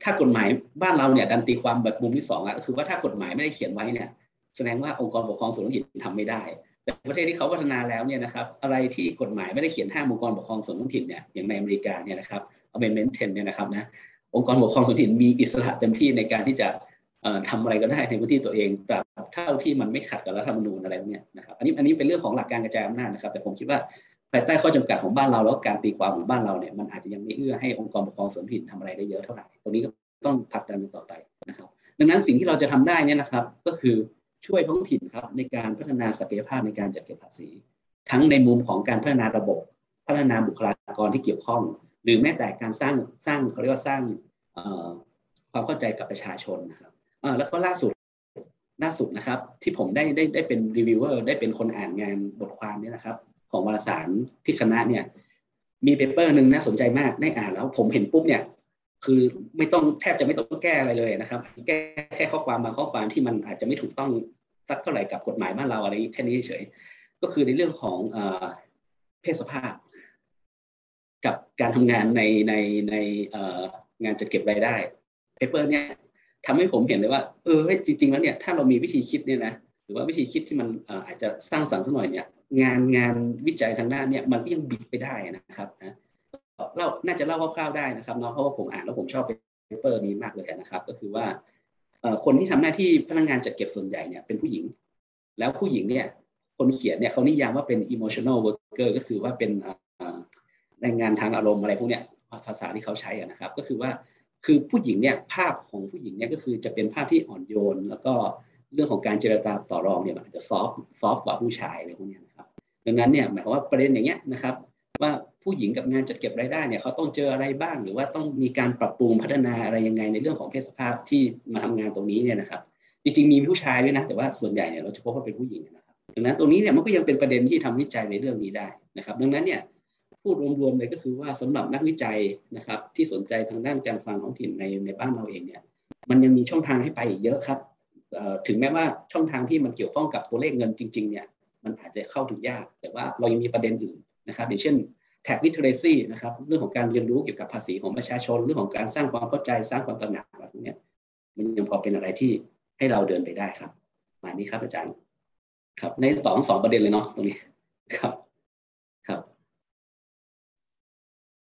ถ้ากฎหมายบ้านเราเนี่ยดันตีความแบบมุมที่สองอะคือว่าถ้ากฎหมายไม่ได้เขียนไว้เนี่ยแสดงว่าองค์กรปกครองส่วนท้องถิ่นทำไม่ได้ แต่ประเทศที่เขาพัฒนาแล้วเนี่ยนะครับอะไรที่กฎหมายไม่ได้เขียนห้ามองค์กรปกครองส่วนท้องถิ่นเนี่ยอย่างในอเมริกาเนี่ยนะครับ Amendment 10เนี่ยนะครับนะองค์กรปกครองส่วนท้องถิ่นมีอิสระเต็มที่ในการที่จะทำอะไรก็ได้ในพื้นที่ตัวเองแต่เท่าที่มันไม่ขัดกับรัฐธรรมนูญอะไรเนี่ยนะครับอันนี้อันนี้เป็นเรื่องของหลักการกระจายอำนาจนะครับ แต่ผมคิดว่า ภายใต้ข้อจำกัดของบ้านเราแล้วการตีความของบ้านเราเนี่ยมันอาจจะยังไม่เอื้อให้องค์กรปกครองส่วนถิ่นทำอะไรได้เยอะเท่าไหร่ตรงนี้ก็ต้องผลักดันต่อไปนะครับ ดังนั้นสิ่งที่เราจะทำได้เนี่ยนะครับ ก็คือช่วยท้องถิ่นครับในการพัฒนาศักยภาพในการจัดเก็บภาษี ทั้งในมุมของการพัฒนาระบบ พัฒนาบุคลากรที่เกี่ยวข้อง หรือแม้แต่การสร้างสร้างเขาเรียกว่าสร้างความเข้าใจกับประชาชนนะครับแล้วก็ล่าสุดล่าสุดนะครับ ที่ผมได้ได้ได้เป็นรีวิวเวอร์ได้เป็นคนอ่านงานบทความนี่ยนะครับ ของวารสารที่คณะเนี่ยมี paper หนึ่งน่าสนใจมากได้อ่านแล้วผมเห็นปุ๊บเนี่ยคือไม่ต้องแทบจะไม่ต้องแก้อะไรเลยนะครับ แก้แค่ข้อความบางข้อความที่มันอาจจะไม่ถูกต้องสักเท่าไหร่กับกฎหมายบ้านเราอะไรแค่นี้เฉยก็คือในเรื่องของเพศสภาพ กับการทำงานในในในงานจัดเก็บรายได้ paper เนี่ยทำให้ผมเห็นเลยว่า เออจริง ๆ แล้วเนี่ยถ้าเรามีวิธีคิดเนี่ยนะหรือว่าวิธีคิดที่มันอาจจะสร้างสรรค์สักหน่อยเนี่ย งานงานวิจัยทางด้านเนี่ยมันก็ยังบิดไปได้นะครับนะเราน่าจะเล่าคร่าวๆได้นะครับเนาะเพราะว่าผมอ่านแล้วผมชอบ paper นี้มากเลยนะครับ ก็คือว่าคนที่ทำหน้าที่พนักงานจัดเก็บส่วนใหญ่เนี่ยเป็นผู้หญิง แล้วผู้หญิงเนี่ยคนเขียนเนี่ยเขานิยามว่าเป็น emotional worker ก็คือว่าเป็นแรงงานทางอารมณ์อะไรพวกเนี้ยภาษาที่เขาใช้นะครับ ก็คือว่าคือผู้หญิงเนี่ยภาพของผู้หญิงเนี่ยก็คือจะเป็นภาพที่อ่อนโยน แล้วก็เรื่องของการเจรจาต่อรองเนี่ยมันอาจจะซอฟซอฟกว่าผู้ชายอะไรพวกนี้นะครับ ดังนั้นเนี่ยหมายความว่าประเด็นอย่างเงี้ยนะครับ ว่าผู้หญิงกับงานจัดเก็บรายได้เนี่ยเขาต้องเจออะไรบ้าง หรือว่าต้องมีการปรับปรุงพัฒนาอะไรยังไงในเรื่องของเพศสภาพที่มาทำงานตรงนี้เนี่ยนะครับจริงๆมีผู้ชายด้วยนะแต่ว่าส่วนใหญ่เนี่ยเราจะพบว่าเป็นผู้หญิงนะครับดังนั้นตรงนี้เนี่ยมันก็ยังเป็นประเด็นที่ทำวิจัยในเรื่องนี้ได้นะครับ ดังนั้นเนี่ยพูดรวมๆเลยก็คือว่าสำหรับนักวิจัยนะครับ ที่สนใจทางด้านการคลังท้องถิ่นในในบ้านเราเองเนี่ยมันยังมีช่องทางให้ไปอีกเยอะครับถึงแม้ว่าช่องทางที่มันเกี่ยวข้องกับตัวเลขเงินจริงๆเนี่ย มันอาจจะเข้าถึงยาก แต่ว่าเรายังมีประเด็นอื่นนะครับอย่างเช่น tax literacy นะครับเรื่องของการเรียนรู้เกี่ยวกับภาษีของประชาชนเรื่องของการสร้างความเข้าใจสร้างความตระหนักอะไรพวกนี้มันยังพอเป็นอะไรที่ให้เราเดินไปได้ครับหมายนี้ครับอาจารย์ครับในสองสองประเด็นเลยเนาะตรงนี้ครับ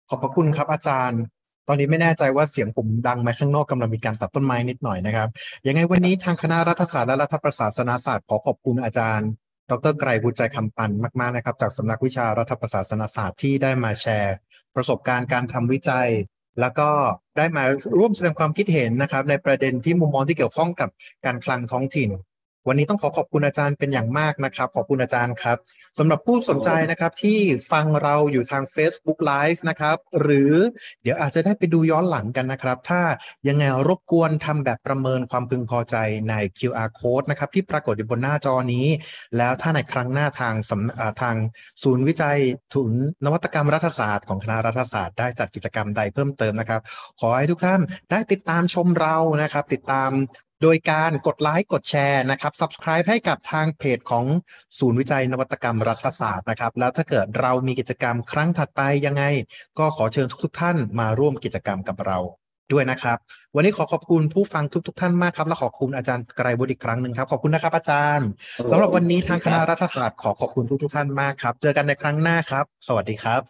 ขอบพระคุณครับอาจารย์ ตอนนี้ไม่แน่ใจว่าเสียงผมดังไหมข้างนอกกำลังมีการตัดต้นไม้นิดหน่อยนะครับยังไงวันนี้ทางคณะรัฐศาสตร์และรัฐประศาสนศาสตร์ขอขอบคุณอาจารย์ ดรไกรบุญใจคำปันมากๆนะครับ จากสำนักวิชารัฐประศาสนศาสตร์ที่ได้มาแชร์ ประสบการณ์การทำวิจัย แล้วก็ได้มาร่วมแสดงความคิดเห็นนะครับ ในประเด็นที่มุมมองที่เกี่ยวข้องกับการคลังท้องถิ่น วันนี้ต้องขอขอบคุณอาจารย์เป็นอย่างมากนะครับ ขอบคุณอาจารย์ครับสำหรับผู้สนใจนะครับที่ฟังเราอยู่ทาง Facebook Live นะครับ หรือเดี๋ยวอาจจะได้ไปดูย้อนหลังกันนะครับ ถ้ายังไงรบกวนทำแบบประเมินความพึงพอใจใน QR code นะครับที่ปรากฏอยู่บนหน้าจอนี้ แล้วถ้าในครั้งหน้าทางทางศูนย์วิจัยทุนนวัตกรรมรัฐศาสตร์ของคณะรัฐศาสตร์ได้จัดกิจกรรมใดเพิ่มเติมนะครับ ขอให้ทุกท่านได้ติดตามชมเรานะครับ ติดตาม โดยการกดไลค์กดแชร์นะครับ subscribe ให้กับทางเพจของศูนย์วิจัยนวัตกรรมรัฐศาสตร์นะครับ แล้วถ้าเกิดเรามีกิจกรรมครั้งถัดไปยังไง ก็ขอเชิญทุกๆท่านมาร่วมกิจกรรมกับเราด้วยนะครับ วันนี้ขอขอบคุณผู้ฟังทุกๆท่านมากครับ และขอบคุณอาจารย์ไกรบุตรอีกครั้งหนึ่งครับ ขอบคุณนะครับอาจารย์สำหรับวันนี้ทางคณะรัฐศาสตร์ขอขอบคุณทุกๆท่านมากครับ เจอกันในครั้งหน้าครับ สวัสดีครับ